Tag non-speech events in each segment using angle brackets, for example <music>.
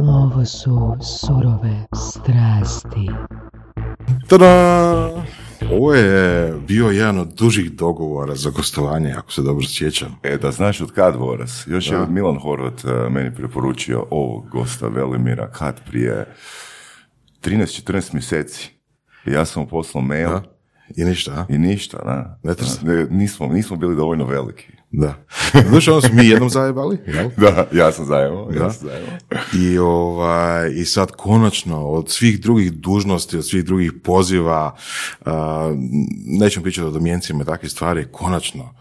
Ovo su surove strasti. Tada! Ovo je bio jedan od dužih dogovora za gostovanje, ako se dobro sjećam. E, da znaš od kad Voras? Još je Milan Horvat e, meni preporučio ovog gosta Velimira kad prije 13-14 mjeseci. I ja sam mu poslao mail Da. I ništa, a? i ništa, da. Ne, nismo, nismo bili dovoljno veliki. Da. <laughs> Znaš, ono smo mi jednom zajebali, jel? Da, ja sam zajemo, Da. ja sam zajemo. I, ovaj, I sad konačno od svih drugih dužnosti, od svih drugih poziva, a, nećemo pričati o domjencima i takve stvari, konačno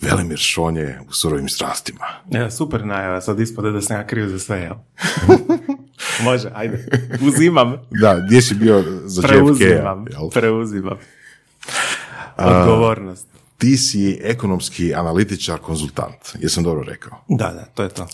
Velimir Šonje u surovim strastima. Ja, super najava, sad ispade da sam ja kriv za sve, jel? <laughs> Može, ajde. Uzimam, Da, gdje si bio za JFK? preuzimam, jel? preuzimam. Odgovornost. Ti si ekonomski analitičar, konzultant, jesam dobro rekao. Da, da, to je to.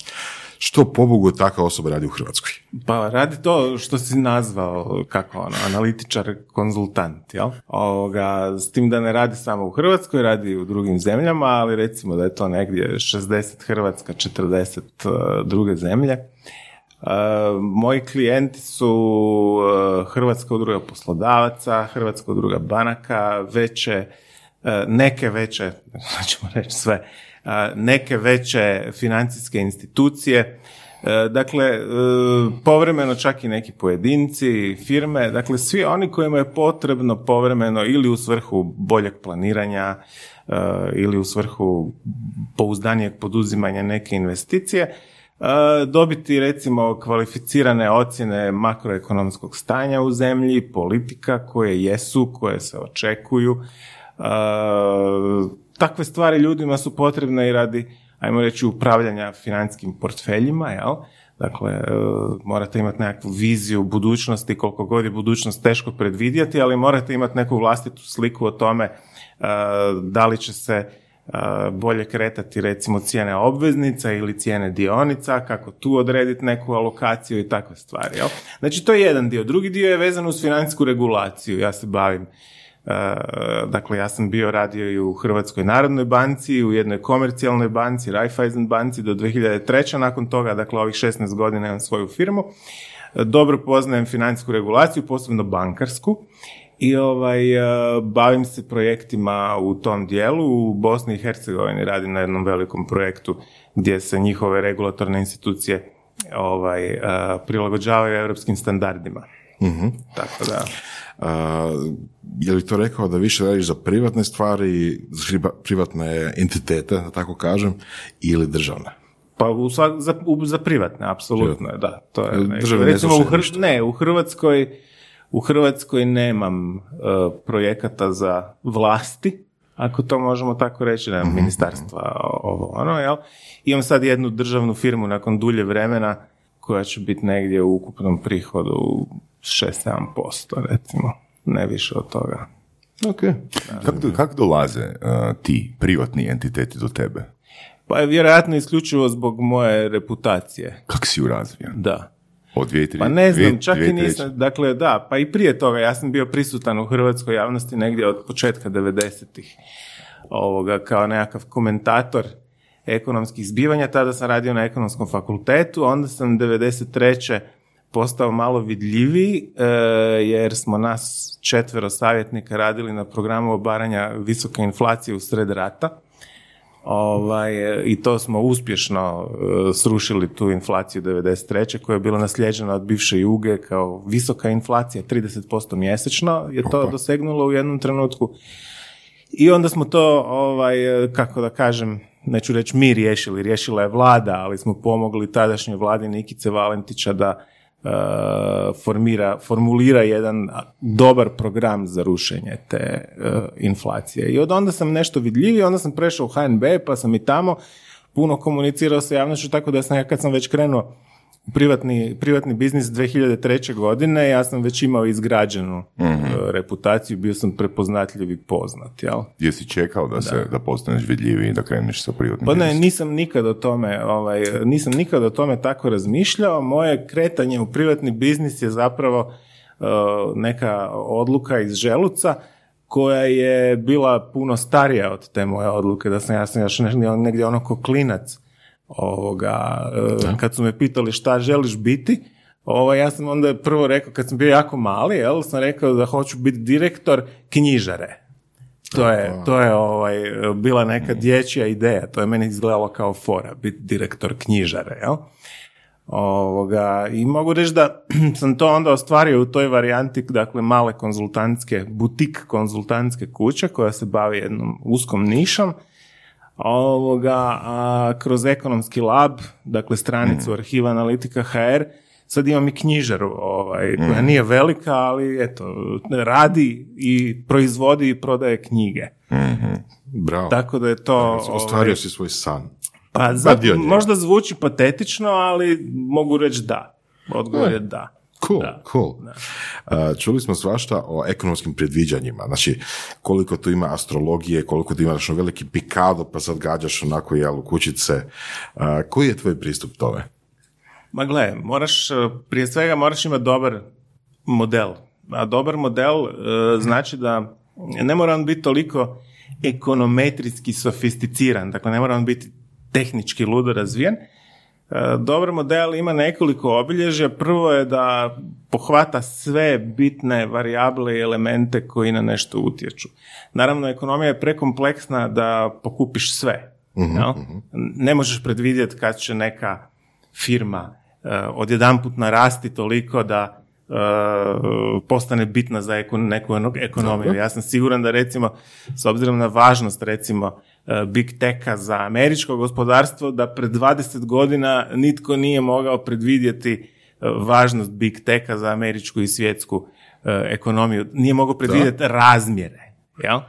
Što pobogu takva osoba radi u Hrvatskoj? Pa radi to što si nazvao, kako ono, analitičar, konzultant, jel? Ovoga, s tim da ne radi samo u Hrvatskoj, radi u drugim zemljama, ali recimo da je to negdje 60 Hrvatska, 40 uh, druge zemlje. Uh, moji klijenti su uh, Hrvatska udruga poslodavaca, Hrvatska udruga banaka, veće, neke veće, <laughs> ćemo reći sve, uh, neke veće financijske institucije, E, Dakle, e, povremeno čak i neki pojedinci, firme, dakle svi oni kojima je potrebno povremeno ili u svrhu boljeg planiranja e, ili u svrhu pouzdanijeg poduzimanja neke investicije, e, dobiti recimo kvalificirane ocjene makroekonomskog stanja u zemlji, politika koje jesu, koje se očekuju. Takve stvari ljudima su potrebne i radi ajmo reći, upravljanja financijskim portfeljima, jel? Dakle, e, morate imati nekakvu viziju budućnosti, koliko god je budućnost teško predvidjeti, ali morate imati neku vlastitu sliku o tome e, da li će se e, bolje kretati recimo cijene obveznica ili cijene dionica, kako tu odrediti neku alokaciju i takve stvari. Jel? Znači, to je jedan dio. Drugi dio je vezan uz financijsku regulaciju. Ja se bavim dakle, ja sam bio radio i u Hrvatskoj narodnoj banci, u jednoj komercijalnoj banci, Raiffeisen banci do 2003. Nakon toga, dakle, ovih 16 godina imam svoju firmu. E, Dobro poznajem financijsku regulaciju, posebno bankarsku. I ovaj, e, bavim se projektima u tom dijelu. U Bosni i Hercegovini radim na jednom velikom projektu gdje se njihove regulatorne institucije ovaj, prilagođavaju europskim standardima. Tako da... A, je li to rekao da više radiš za privatne stvari, za privatne entitete, da tako kažem, ili državne? Pa u svak- za, u- za privatne, apsolutno je, da. To je, države ne recimo u Hr- ne, u Hrvatskoj u Hrvatskoj nemam uh, projekata za vlasti, ako to možemo tako reći, nemam Mhm. ministarstva, ovo, ono, jel? Imam sad jednu državnu firmu nakon dulje vremena koja će biti negdje u ukupnom prihodu 6-7%, recimo, ne više od toga. Ok. Kako, do- kako dolaze uh, ti privatni entiteti do tebe? Pa je vjerojatno isključivo zbog moje reputacije, Kako si ju razvio? da. Od 2003? Pa ne znam, dvije- čak i dvije- nisam, dakle da, pa i prije toga, ja sam bio prisutan u hrvatskoj javnosti negdje od početka 90-ih, ovoga, kao nekakav komentator ekonomskih zbivanja, tada sam radio na ekonomskom fakultetu, onda sam 93. postao malo vidljiviji, e, jer smo nas četvero savjetnika radili na programu obaranja visoke inflacije u sred rata, Ovaj, e, I to smo uspješno e, srušili tu inflaciju 93. koja je bila naslijeđena od bivše juge kao visoka inflacija, 30% mjesečno je to dosegnulo u jednom trenutku. I onda smo to, ovaj, e, kako da kažem, neću reći mi riješili, riješila je vlada, ali smo pomogli tadašnjoj vladi Nikice Valentića da e, formira, formulira jedan dobar program za rušenje te e, inflacije. I od onda sam nešto vidljiviji, onda sam prešao u HNB, pa sam i tamo puno komunicirao sa javnošću, tako da sam ja kad sam već krenuo privatni, privatni biznis 2003. godine, ja sam već imao izgrađenu e, reputaciju, bio sam prepoznatljiv i poznat, jel? Jesi čekao da, se, da postaneš vidljiviji i da kreneš sa privatnim Pa ne, biznisom? nisam nikad o tome, ovaj, nisam nikad o tome tako razmišljao. Moje kretanje u privatni biznis je zapravo uh, neka odluka iz želuca koja je bila puno starija od te moje odluke, da sam ja sam još ne- negdje ono ko klinac Ovoga, e, kad su me pitali šta želiš biti, ovaj, ja sam onda prvo rekao, kad sam bio jako mali, jel, sam rekao da hoću biti direktor knjižare. To je, to je ovaj, bila neka dječja ideja, to je meni izgledalo kao fora, biti direktor knjižare, jel? Ovoga, I mogu reći da <clears throat> sam to onda ostvario u toj varijanti, dakle male konzultantske, butik konzultantske kuće koja se bavi jednom uskom nišom, ovoga, a kroz ekonomski lab, dakle stranicu mm. arhiva analitika HR, sad imam i knjižaru ovaj, koja mm. nije velika, ali eto, radi i proizvodi i prodaje knjige. mm Bravo. Tako da je to... Ostvario ovaj, si svoj san. Pa za, možda zvuči patetično, ali mogu reći da. Odgovor je da. Cool, da. cool. Da. čuli smo svašta o ekonomskim predviđanjima, znači koliko tu ima astrologije, koliko tu imaš veliki pikado, pa sad gađaš onako jel u kućice. koji je tvoj pristup tome? Ma gle, moraš, prije svega moraš imati dobar model. A dobar model e, znači da ne mora on biti toliko ekonometrijski sofisticiran, dakle ne mora on biti tehnički ludo razvijen. E, dobar model ima nekoliko obilježja. Prvo je da pohvata sve bitne varijable i elemente koji na nešto utječu. Naravno, ekonomija je prekompleksna da pokupiš sve. uh Ne možeš predvidjeti kad će neka firma uh, odjedanput narasti toliko da uh, postane bitna za neku ekonomiju. Ja sam siguran da recimo, s obzirom na važnost recimo big techa za američko gospodarstvo da pred 20 godina nitko nije mogao predvidjeti e, važnost big techa za američku i svjetsku e, ekonomiju. Nije mogao predvidjeti razmjere. Jel?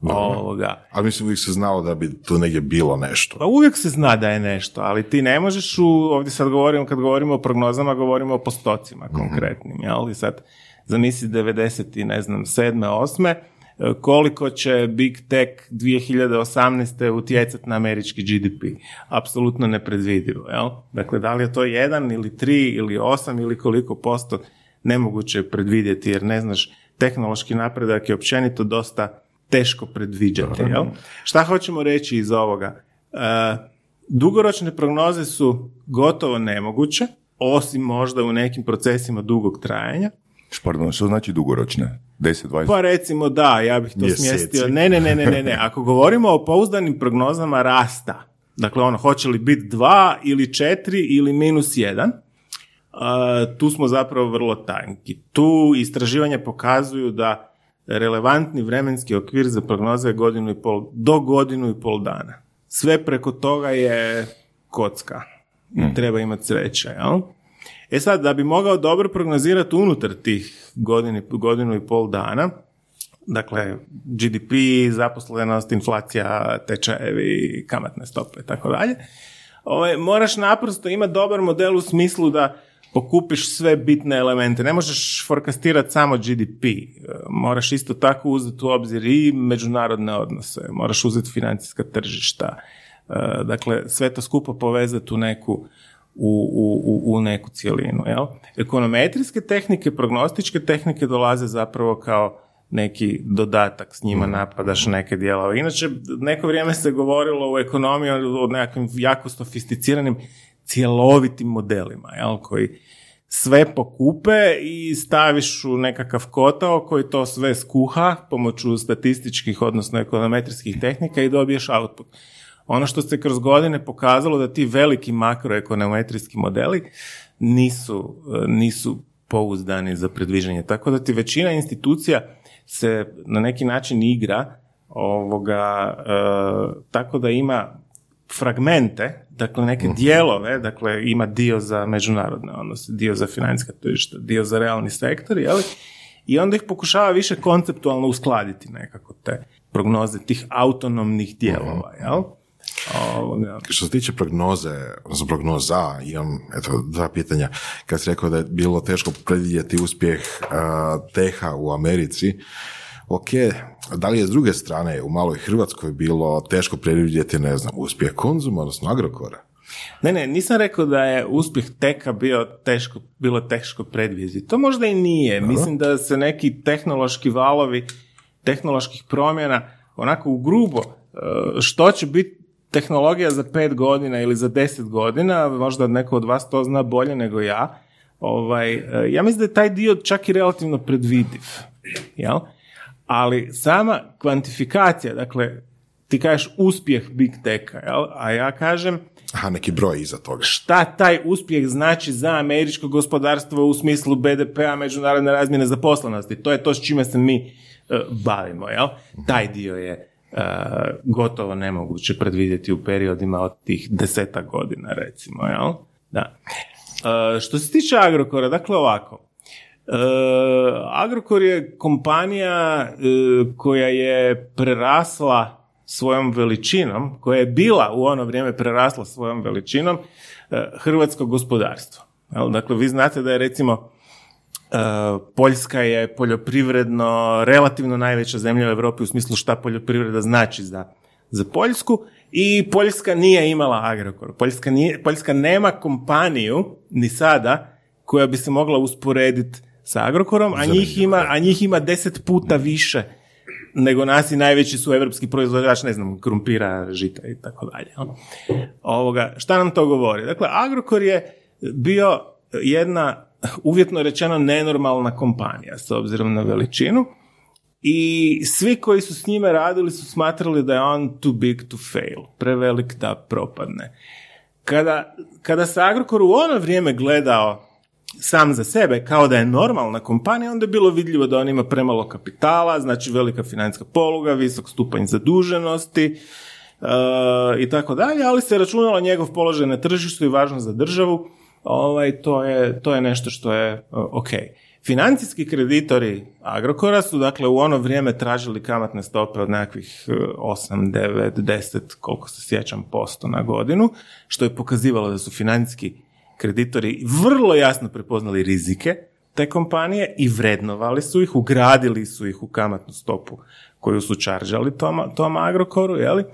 Ovoga. Ali mislim uvijek se znalo da bi tu negdje bilo nešto. Pa uvijek se zna da je nešto, ali ti ne možeš u, ovdje sad govorimo, kad govorimo o prognozama, govorimo o postocima mhm. konkretnim, jel? I sad zamisli 90 i ne znam, 7. 8 koliko će Big Tech 2018. utjecati na američki GDP. Apsolutno nepredvidivo. Jel? Dakle, da li je to jedan ili tri ili osam ili koliko posto, nemoguće je predvidjeti jer ne znaš, tehnološki napredak je općenito dosta teško predviđati. Jel? Šta hoćemo reći iz ovoga? E, dugoročne prognoze su gotovo nemoguće, osim možda u nekim procesima dugog trajanja. Pardon, što znači dugoročne? 10, 20? Pa recimo da, ja bih to smjestio. Ne, ne, ne, ne, ne, ne. Ako govorimo o pouzdanim prognozama rasta, dakle ono, hoće li biti 2 ili 4 ili minus 1, uh, tu smo zapravo vrlo tanki. Tu istraživanja pokazuju da relevantni vremenski okvir za prognoze je godinu i pol, do godinu i pol dana. Sve preko toga je kocka. Mm. Treba imati sreća, jel? E sad, da bi mogao dobro prognozirati unutar tih godini, godinu i pol dana, dakle GDP, zaposlenost, inflacija, tečajevi, kamatne stope i tako dalje, ovaj, moraš naprosto imati dobar model u smislu da pokupiš sve bitne elemente. Ne možeš forecastirati samo GDP. Moraš isto tako uzeti u obzir i međunarodne odnose. Moraš uzeti financijska tržišta. Dakle, sve to skupo povezati u neku u, u, u neku cjelinu. Jel? Ekonometrijske tehnike, prognostičke tehnike dolaze zapravo kao neki dodatak, s njima mm. napadaš neke dijelove. Inače, neko vrijeme se govorilo u ekonomiji o nekakvim jako sofisticiranim cjelovitim modelima, jel, koji sve pokupe i staviš u nekakav kotao koji to sve skuha pomoću statističkih, odnosno ekonometrijskih tehnika i dobiješ output. Ono što se kroz godine pokazalo da ti veliki makroekonometrijski modeli nisu, nisu pouzdani za predviđanje. Tako da ti većina institucija se na neki način igra ovoga, e, tako da ima fragmente, dakle neke mhm. dijelove, dakle ima dio za međunarodne odnose, dio za financijska tržišta, dio za realni sektor, jeli? I onda ih pokušava više konceptualno uskladiti nekako te prognoze tih autonomnih dijelova, jel? Što se tiče prognoze, odnosno prognoza, imam eto, dva pitanja. Kad si rekao da je bilo teško predvidjeti uspjeh uh, teha u Americi, ok, da li je s druge strane u maloj Hrvatskoj bilo teško predvidjeti, ne znam, uspjeh konzuma, odnosno Agrokora? Ne, ne, nisam rekao da je uspjeh teka bio teško, bilo teško predvidjeti. To možda i nije. Mislim da se neki tehnološki valovi tehnoloških promjena onako u grubo što će biti tehnologija za pet godina ili za deset godina, možda neko od vas to zna bolje nego ja, ovaj, e, ja mislim da je taj dio čak i relativno predvidiv. Jel? Ali sama kvantifikacija, dakle, ti kažeš uspjeh Big Techa, jel? a ja kažem Aha, neki broj iza toga. šta taj uspjeh znači za američko gospodarstvo u smislu BDP-a, međunarodne razmjene zaposlenosti. To je to s čime se mi e, bavimo. Jel? Taj dio je gotovo nemoguće predvidjeti u periodima od tih deseta godina, recimo. Jel? Da. E, što se tiče Agrokora, dakle ovako, E, Agrokor je kompanija e, koja je prerasla svojom veličinom, koja je bila u ono vrijeme prerasla svojom veličinom e, hrvatsko gospodarstvo. Dakle, vi znate da je recimo e, Poljska je poljoprivredno relativno najveća zemlja u Europi u smislu šta poljoprivreda znači za, za Poljsku i Poljska nije imala Agrokor. Poljska, nije, Poljska nema kompaniju ni sada koja bi se mogla usporediti sa Agrokorom, a njih ima, a njih ima deset puta više nego nas i najveći su evropski proizvođač, ne znam, krumpira, žita i tako dalje. jel? Ovoga, šta nam to govori? Dakle, Agrokor je bio jedna, uvjetno rečeno, nenormalna kompanija s obzirom na veličinu i svi koji su s njime radili su smatrali da je on too big to fail, prevelik da propadne. Kada, kada se Agrokor u ono vrijeme gledao sam za sebe kao da je normalna kompanija, onda je bilo vidljivo da on ima premalo kapitala, znači velika financijska poluga, visok stupanj zaduženosti e, i tako dalje, ali se računalo njegov položaj na tržištu i važno za državu, ovaj, to, je, to je nešto što je ok. Financijski kreditori Agrokora su dakle u ono vrijeme tražili kamatne stope od nekakvih e, 8, 9, 10, koliko se sjećam, posto na godinu, što je pokazivalo da su financijski kreditori vrlo jasno prepoznali rizike te kompanije i vrednovali su ih, ugradili su ih u kamatnu stopu koju su čaržali tom, tom Agrokoru, jeli?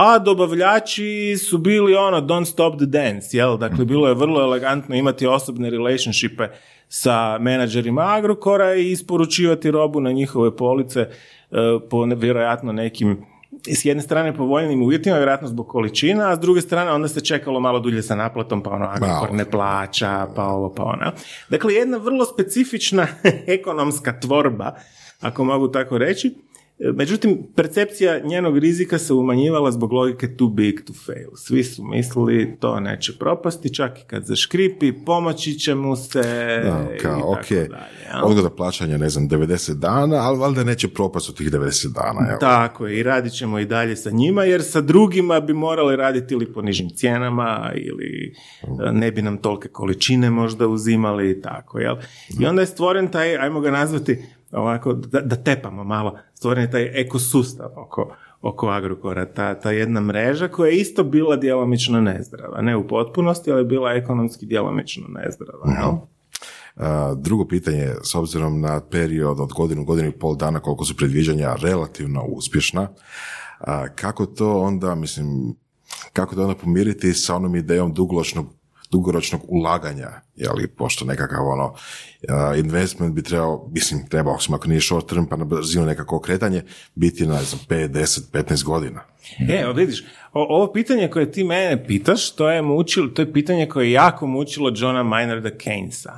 A dobavljači su bili ono don't stop the dance, jel? Dakle, bilo je vrlo elegantno imati osobne relationshipe sa menadžerima Agrokora i isporučivati robu na njihove police e, po vjerojatno nekim s jedne strane povoljnim uvjetima, vjerojatno zbog količina, a s druge strane onda se čekalo malo dulje sa naplatom, pa ono Agrokor ne plaća, pa ovo, pa ono. Dakle, jedna vrlo specifična <laughs> ekonomska tvorba, ako mogu tako reći. Međutim, percepcija njenog rizika se umanjivala zbog logike too big to fail. Svi su mislili to neće propasti, čak i kad zaškripi, pomoći će mu se Da, i kao, tako ok, dalje, odgoda plaćanja, ne znam, 90 dana, ali valjda neće propast u tih 90 dana. Jel? Tako je, i radit ćemo i dalje sa njima, jer sa drugima bi morali raditi ili po nižim cijenama, ili e, ne bi nam tolike količine možda uzimali i tako, jel? I onda je stvoren taj, ajmo ga nazvati, ovako, da, da tepamo malo, stvoren je taj ekosustav oko, oko Agrokora, ta, ta jedna mreža koja je isto bila djelomično nezdrava, ne u potpunosti, ali je bila ekonomski djelomično nezdrava, jel? A, drugo pitanje, s obzirom na period od godinu, godinu i pol dana koliko su predviđanja relativno uspješna, a, kako to onda, mislim, kako to onda pomiriti sa onom idejom dugoročnog dugoročnog ulaganja, jeli, pošto nekakav ono, investment bi trebao, mislim, trebao, osim ako nije short term, pa na brzinu nekako okretanje, biti na, ne znam, 5, 10, 15 godina. E, Evo, vidiš, ovo pitanje koje ti mene pitaš, to je, mučilo, to je pitanje koje je jako mučilo Johna Maynarda Keynesa.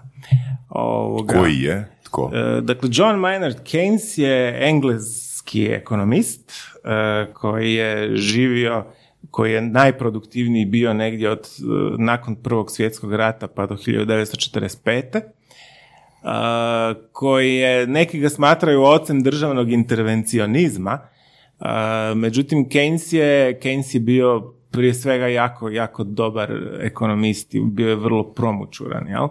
Ovoga, Koji je? Tko? E, Dakle, John Maynard Keynes je engleski ekonomist e, koji je živio, koji je najproduktivniji bio negdje od, e, nakon Prvog svjetskog rata pa do 1945 a, koji je, neki ga smatraju ocem državnog intervencionizma, a, međutim Keynes je, Keynes je bio prije svega jako, jako dobar ekonomist i bio je vrlo promučuran, jel?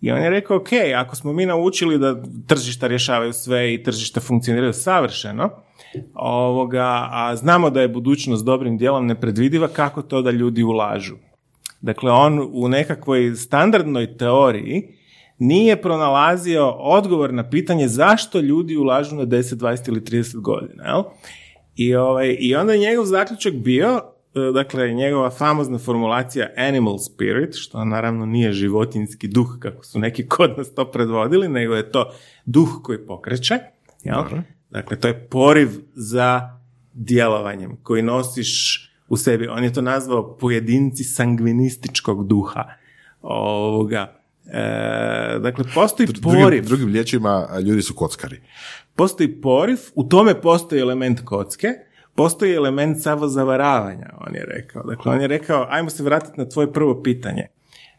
I on je rekao, ok, ako smo mi naučili da tržišta rješavaju sve i tržišta funkcioniraju savršeno, ovoga, a znamo da je budućnost dobrim dijelom nepredvidiva, kako to da ljudi ulažu? Dakle, on u nekakvoj standardnoj teoriji nije pronalazio odgovor na pitanje zašto ljudi ulažu na 10, 20 ili 30 godina. Jel? I, ovaj, I onda je njegov zaključak bio, e, dakle, njegova famozna formulacija animal spirit, što naravno nije životinski duh, kako su neki kod nas to predvodili, nego je to duh koji pokreće. Jel? Dakle, to je poriv za djelovanjem koji nosiš u sebi. On je to nazvao pojedinci sangvinističkog duha. Ovoga. E, dakle, postoji poriv. Drugim, drugim riječima, ljudi su kockari. Postoji poriv, u tome postoji element kocke, postoji element samozavaravanja, on je rekao. Dakle, on je rekao, ajmo se vratiti na tvoje prvo pitanje.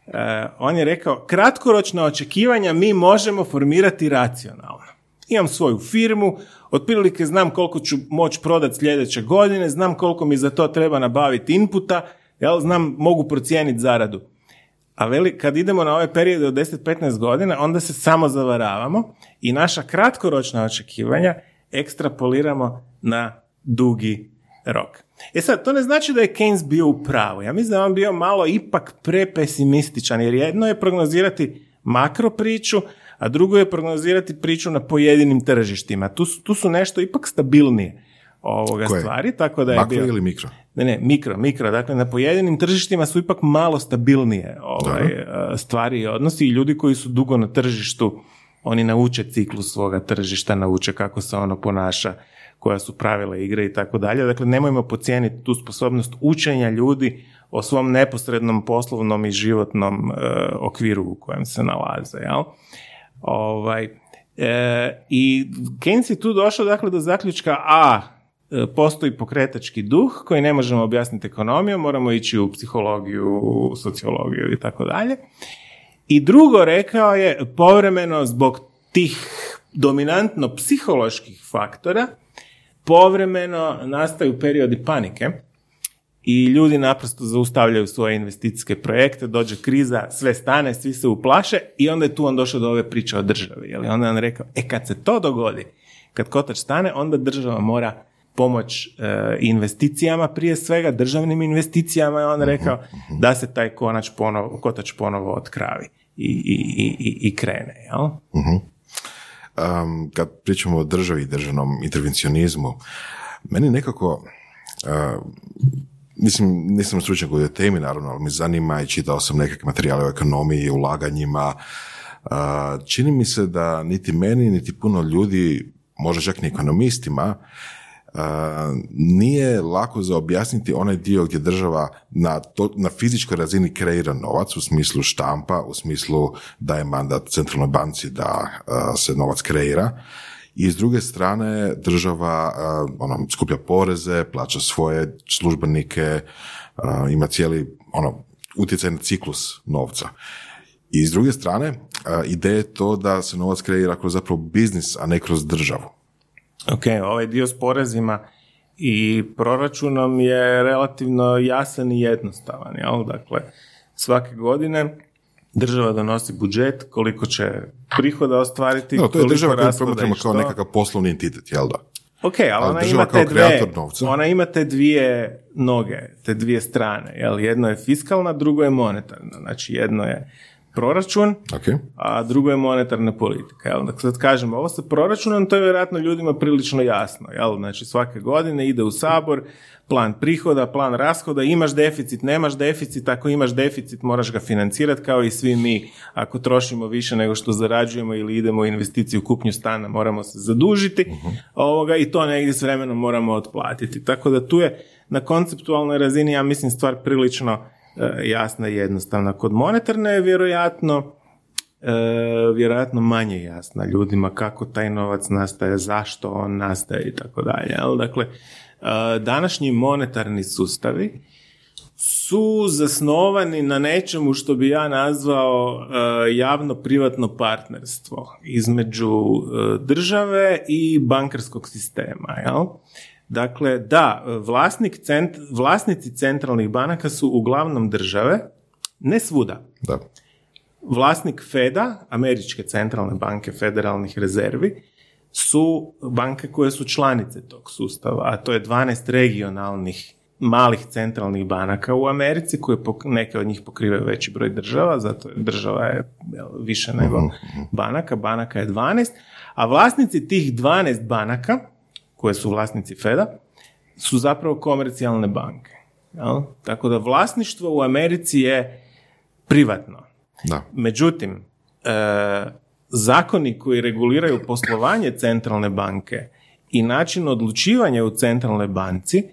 E, on je rekao, kratkoročna očekivanja mi možemo formirati racionalno. Imam svoju firmu, otprilike znam koliko ću moći prodati sljedeće godine, znam koliko mi za to treba nabaviti inputa, jel, znam, mogu procijeniti zaradu. A veli, kad idemo na ove periode od 10-15 godina, onda se samo zavaravamo i naša kratkoročna očekivanja ekstrapoliramo na dugi rok. E sad, to ne znači da je Keynes bio u pravu. Ja mislim da on bio malo ipak prepesimističan, jer jedno je prognozirati makro priču, a drugo je prognozirati priču na pojedinim tržištima. Tu, tu su nešto ipak stabilnije ovoga stvari, tako da je Makro ili mikro? Ne, ne, mikro, mikro. Dakle, na pojedinim tržištima su ipak malo stabilnije ovaj, e, stvari i odnosi i ljudi koji su dugo na tržištu, oni nauče ciklus svoga tržišta, nauče kako se ono ponaša, koja su pravila igre i tako dalje. Dakle, nemojmo pocijeniti tu sposobnost učenja ljudi o svom neposrednom poslovnom i životnom e, okviru u kojem se nalaze. Jel? Ovaj, e, I Keynes je tu došao dakle, do zaključka A, e, postoji pokretački duh koji ne možemo objasniti ekonomijom, moramo ići u psihologiju, u sociologiju i tako dalje. I drugo rekao je, povremeno zbog tih dominantno psiholoških faktora, povremeno nastaju periodi panike i ljudi naprosto zaustavljaju svoje investicijske projekte, dođe kriza, sve stane, svi se uplaše i onda je tu on došao do ove priče o državi. Jel? Onda je on rekao, e kad se to dogodi, kad kotač stane, onda država mora pomoć e, investicijama, prije svega državnim investicijama je on rekao da se taj konač ponovo, kotač ponovo otkravi i, i, i, i krene. Jel? Um, kad pričamo o državi i državnom intervencionizmu, meni nekako mislim, nisam stručnjak u temi, naravno, ali mi zanima i čitao sam nekakve materijale o ekonomiji, ulaganjima. Čini mi se da niti meni, niti puno ljudi, možda čak ni ekonomistima, nije lako za objasniti onaj dio gdje država na, to, na fizičkoj razini kreira novac u smislu štampa, u smislu daje mandat centralnoj banci da se novac kreira i s druge strane država ono, skuplja poreze, plaća svoje službenike, ima cijeli ono, utjecaj na ciklus novca. I s druge strane, ideja je to da se novac kreira kroz zapravo biznis, a ne kroz državu. Ok, ovaj dio s porezima i proračunom je relativno jasan i jednostavan. Jel? Dakle, svake godine država donosi budžet, koliko će prihoda ostvariti. No, to je država koju promatramo kao nekakav poslovni entitet, jel da? Ok, ali ona ima, te dvije, ona ima te dvije noge, te dvije strane. Jel? Jedno je fiskalna, drugo je monetarna. Znači jedno je proračun, okay. a drugo je monetarna politika. Jel? Dakle, sad kažemo, ovo sa proračunom, to je vjerojatno ljudima prilično jasno. Jel? Znači, svake godine ide u sabor, plan prihoda, plan rashoda, imaš deficit, nemaš deficit, ako imaš deficit moraš ga financirati kao i svi mi. Ako trošimo više nego što zarađujemo ili idemo u investiciju u kupnju stana, moramo se zadužiti uh ovoga, i to negdje s vremenom moramo otplatiti. Tako da tu je na konceptualnoj razini, ja mislim, stvar prilično E, jasna i jednostavna. Kod monetarne je vjerojatno e, vjerojatno manje jasna ljudima kako taj novac nastaje, zašto on nastaje i tako dalje. Dakle, današnji monetarni sustavi su zasnovani na nečemu što bi ja nazvao javno-privatno partnerstvo između države i bankarskog sistema. Jel? Dakle, da, vlasnik cent, vlasnici centralnih banaka su uglavnom države, ne svuda. Da. Vlasnik Feda, američke centralne banke federalnih rezervi, su banke koje su članice tog sustava, a to je 12 regionalnih malih centralnih banaka u Americi, koje neke od njih pokrivaju veći broj država, zato je država je više nego mhm, mhm. banaka, banaka je 12, a vlasnici tih 12 banaka koje su vlasnici Feda, su zapravo komercijalne banke. Jel? Tako da vlasništvo u Americi je privatno. Da. Međutim, e, zakoni koji reguliraju poslovanje centralne banke i način odlučivanja u centralnoj banci e,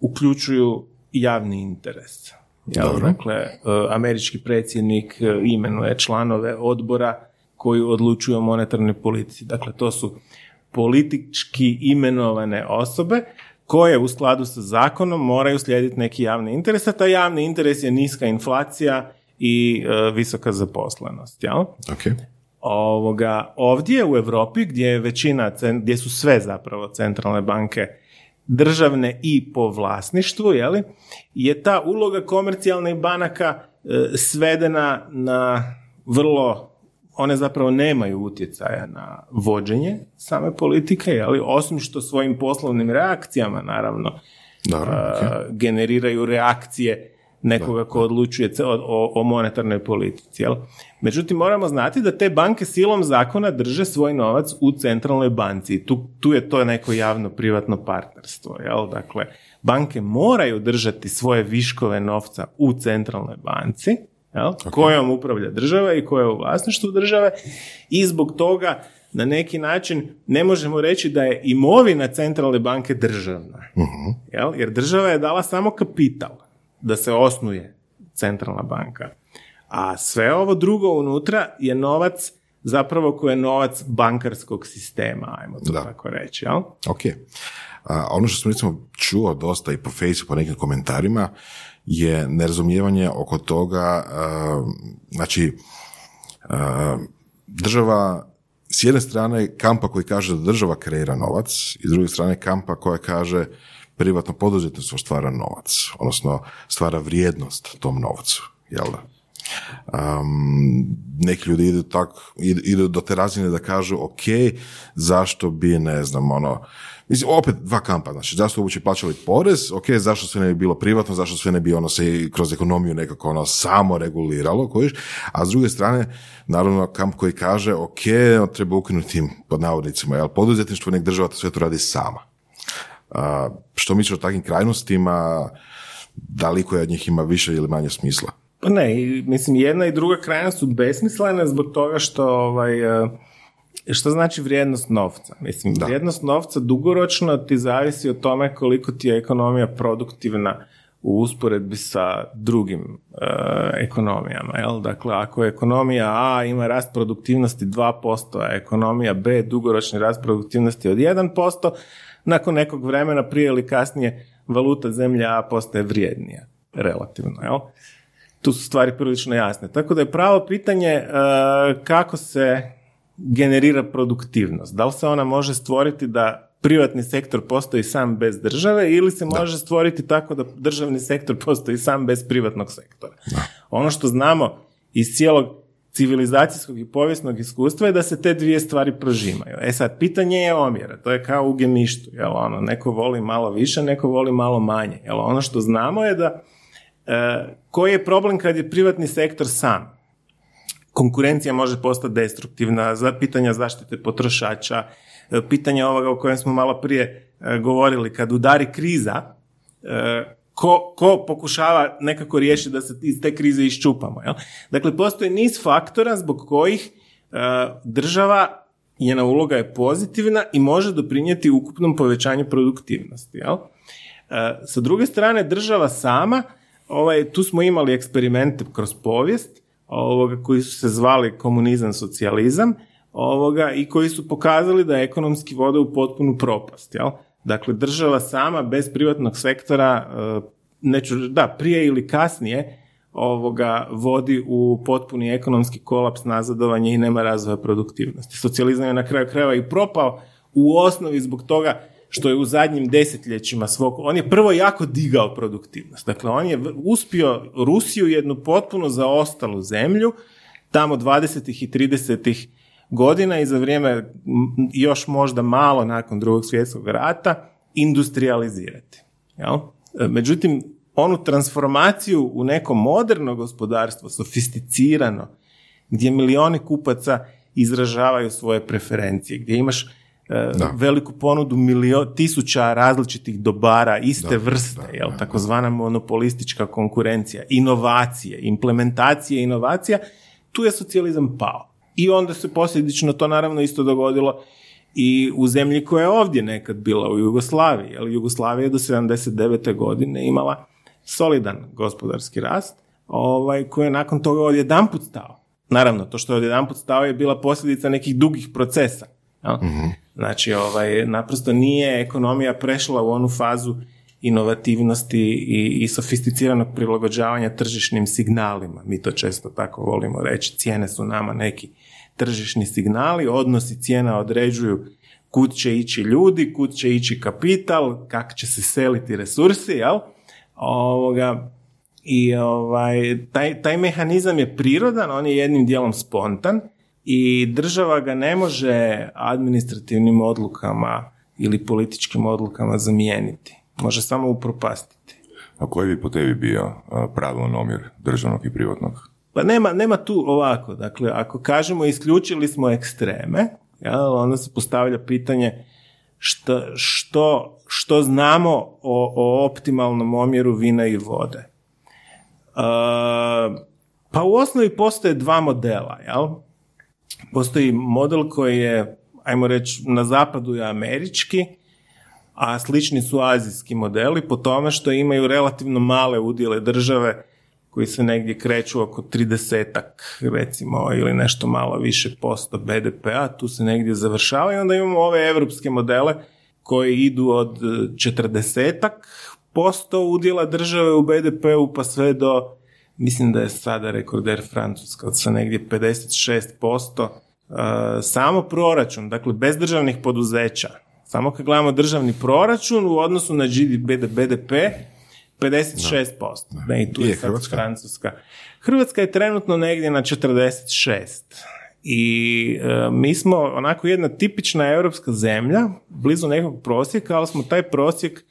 uključuju javni interes. Dakle, e, američki predsjednik e, imenuje članove odbora koji odlučuju o monetarnoj politici. Dakle, to su politički imenovane osobe koje u skladu sa zakonom moraju slijediti neki javni interes, a taj javni interes je niska inflacija i e, visoka zaposlenost. Jel? Okay. Ovoga, ovdje u Europi gdje je većina, gdje su sve zapravo centralne banke državne i po vlasništvu, jeli, je ta uloga komercijalnih banaka e, svedena na vrlo one zapravo nemaju utjecaja na vođenje same politike, ali osim što svojim poslovnim reakcijama naravno generiraju reakcije nekoga ko odlučuje o, o monetarnoj politici. Jel? Međutim, moramo znati da te banke silom zakona drže svoj novac u centralnoj banci. Tu, tu je to neko javno-privatno partnerstvo. Jel? Dakle, banke moraju držati svoje viškove novca u centralnoj banci, jel? kojom upravlja država i koja je u vlasništvu države i zbog toga na neki način ne možemo reći da je imovina centralne banke državna. uh Jel? Jer država je dala samo kapital da se osnuje centralna banka. A sve ovo drugo unutra je novac zapravo koji je novac bankarskog sistema, ajmo to tako reći. Jel? Ok. A, ono što sam recimo čuo dosta i po Facebooku, po nekim komentarima, je nerazumijevanje oko toga, znači, država, s jedne strane kampa koji kaže da država kreira novac, i s druge strane kampa koja kaže privatno poduzetništvo stvara novac, odnosno stvara vrijednost tom novcu, jel da? Um, neki ljudi idu, tak, idu do te razine da kažu ok, zašto bi, ne znam, ono, Mislim, opet dva kampa, znači, zašto uopće plaćali porez, ok, zašto sve ne bi bilo privatno, zašto sve ne bi ono se kroz ekonomiju nekako ono samo reguliralo, kojiš, a s druge strane, naravno, kamp koji kaže, ok, treba ukinuti pod navodnicima, jel, poduzetništvo, nek država to sve to radi sama. A, što misliš o takvim krajnostima, da li koja od njih ima više ili manje smisla? Pa ne, mislim, jedna i druga krajnost su besmislene zbog toga što ovaj, što znači vrijednost novca? Mislim, da. vrijednost novca dugoročno ti zavisi od tome koliko ti je ekonomija produktivna u usporedbi sa drugim e, ekonomijama. Jel? Dakle, ako ekonomija A ima rast produktivnosti 2%, a ekonomija B dugoročni rast produktivnosti od 1%, nakon nekog vremena prije ili kasnije valuta zemlja A postaje vrijednija, relativno. Jel? Tu su stvari prilično jasne. Tako da je pravo pitanje e, kako se generira produktivnost. Da li se ona može stvoriti da privatni sektor postoji sam bez države ili se može stvoriti tako da državni sektor postoji sam bez privatnog sektora. Ono što znamo iz cijelog civilizacijskog i povijesnog iskustva je da se te dvije stvari prožimaju. E sad, pitanje je omjera, to je kao u gemištu, jel ono, neko voli malo više, neko voli malo manje. Jel ono što znamo je da e, koji je problem kad je privatni sektor sam? konkurencija može postati destruktivna, za pitanja zaštite potrošača, e, pitanja ovoga o kojem smo malo prije e, govorili, kad udari kriza, e, ko, ko pokušava nekako riješiti da se iz te krize iščupamo. Jel? Dakle, postoji niz faktora zbog kojih država njena uloga je pozitivna i može doprinijeti ukupnom povećanju produktivnosti. Jel? Sa druge strane, država sama, ovaj, tu smo imali eksperimente kroz povijest, ovoga, koji su se zvali komunizam, socijalizam ovoga, i koji su pokazali da ekonomski vode u potpunu propast. Jel? Dakle, država sama bez privatnog sektora, e, neću, da, prije ili kasnije, ovoga vodi u potpuni ekonomski kolaps, nazadovanje i nema razvoja produktivnosti. Socijalizam je na kraju krajeva i propao u osnovi zbog toga što je u zadnjim desetljećima svog, on je prvo jako digao produktivnost. Dakle, on je uspio Rusiju jednu potpuno zaostalu zemlju, tamo 20. i 30. godina i za vrijeme još možda malo nakon drugog svjetskog rata industrializirati. Jel? Međutim, onu transformaciju u neko moderno gospodarstvo, sofisticirano, gdje milioni kupaca izražavaju svoje preferencije, gdje imaš E, da. veliku ponudu milio, tisuća različitih dobara iste vrste, jel, takozvana monopolistička konkurencija, inovacije, implementacije inovacija, tu je socijalizam pao. I onda se posljedično to naravno isto dogodilo i u zemlji koja je ovdje nekad bila u Jugoslaviji. Ali Jugoslavija je do 79. godine imala solidan gospodarski rast ovaj, koji je nakon toga odjedanput stao. Naravno, to što je odjedanput stao je bila posljedica nekih dugih procesa. Znači, ovaj, naprosto nije ekonomija prešla u onu fazu inovativnosti i, i sofisticiranog prilagođavanja tržišnim signalima. Mi to često tako volimo reći. Cijene su nama neki tržišni signali, odnosi cijena određuju kud će ići ljudi, kud će ići kapital, kako će se seliti resursi, jel? Ovoga, I ovaj, taj, taj mehanizam je prirodan, on je jednim dijelom spontan i država ga ne može administrativnim odlukama ili političkim odlukama zamijeniti. Može samo upropastiti. A koji bi po tebi bio pravilan omjer državnog i privatnog? Pa nema, nema tu ovako, dakle, ako kažemo isključili smo ekstreme, ja, onda se postavlja pitanje što, što, što znamo o, o optimalnom omjeru vina i vode. Uh, pa u osnovi postoje dva modela, jel? Postoji model koji je, ajmo reći, na zapadu je američki, a slični su azijski modeli po tome što imaju relativno male udjele države koji se negdje kreću oko 30 recimo ili nešto malo više posto BDP-a, tu se negdje završava i onda imamo ove evropske modele koji idu od 40 posto udjela države u BDP-u pa sve do mislim da je sada rekorder Francuska sa negdje 56% Uh, samo proračun, dakle bez državnih poduzeća, samo kad gledamo državni proračun u odnosu na BDP, 56%. Ne, i tu je, Hrvatska? Francuska. Hrvatska je trenutno negdje na 46. I e, mi smo onako jedna tipična europska zemlja, blizu nekog prosjeka, ali smo taj prosjek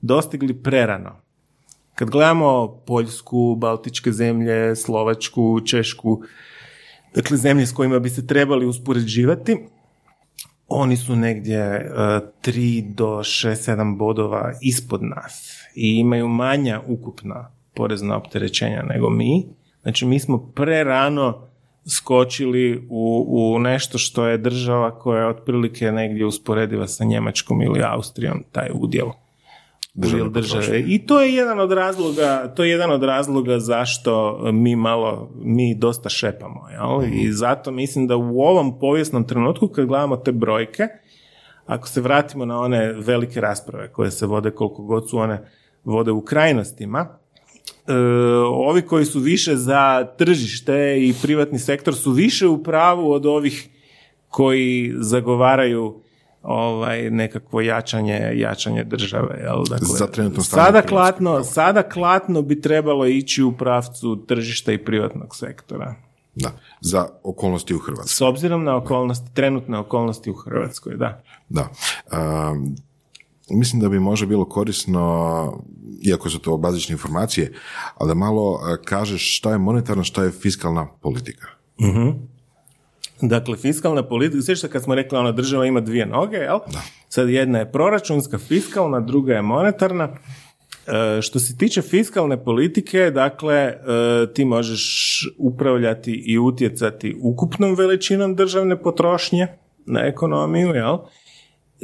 dostigli prerano. Kad gledamo Poljsku, Baltičke zemlje, Slovačku, Češku, dakle zemlje s kojima bi se trebali uspoređivati, oni su negdje 3 e, do 6-7 bodova ispod nas i imaju manja ukupna porezna opterećenja nego mi. Znači mi smo prerano skočili u, u nešto što je država koja je otprilike negdje usporediva sa Njemačkom ili Austrijom, taj udjel. Udjel države. I to je jedan od razloga, to je jedan od razloga zašto mi malo, mi dosta šepamo. Jel? I mhm. zato mislim da u ovom povijesnom trenutku kad gledamo te brojke, ako se vratimo na one velike rasprave koje se vode koliko god su one vode u krajnostima, e, ovi koji su više za tržište i privatni sektor su više u pravu od ovih koji zagovaraju ovaj nekakvo jačanje jačanje države jel? Dakle za sada klatno sada klatno bi trebalo ići u pravcu tržišta i privatnog sektora. Da za okolnosti u Hrvatskoj. S obzirom na okolnosti trenutne okolnosti u Hrvatskoj da. Da mislim da bi možda bilo korisno, iako su to bazične informacije, ali da malo e, kažeš šta je monetarna, šta je fiskalna politika. uh Dakle, fiskalna politika, što kad smo rekli, ona država ima dvije noge, jel? Da. Sad jedna je proračunska, fiskalna, druga je monetarna. E, što se tiče fiskalne politike, dakle, e, ti možeš upravljati i utjecati ukupnom veličinom državne potrošnje na ekonomiju, jel?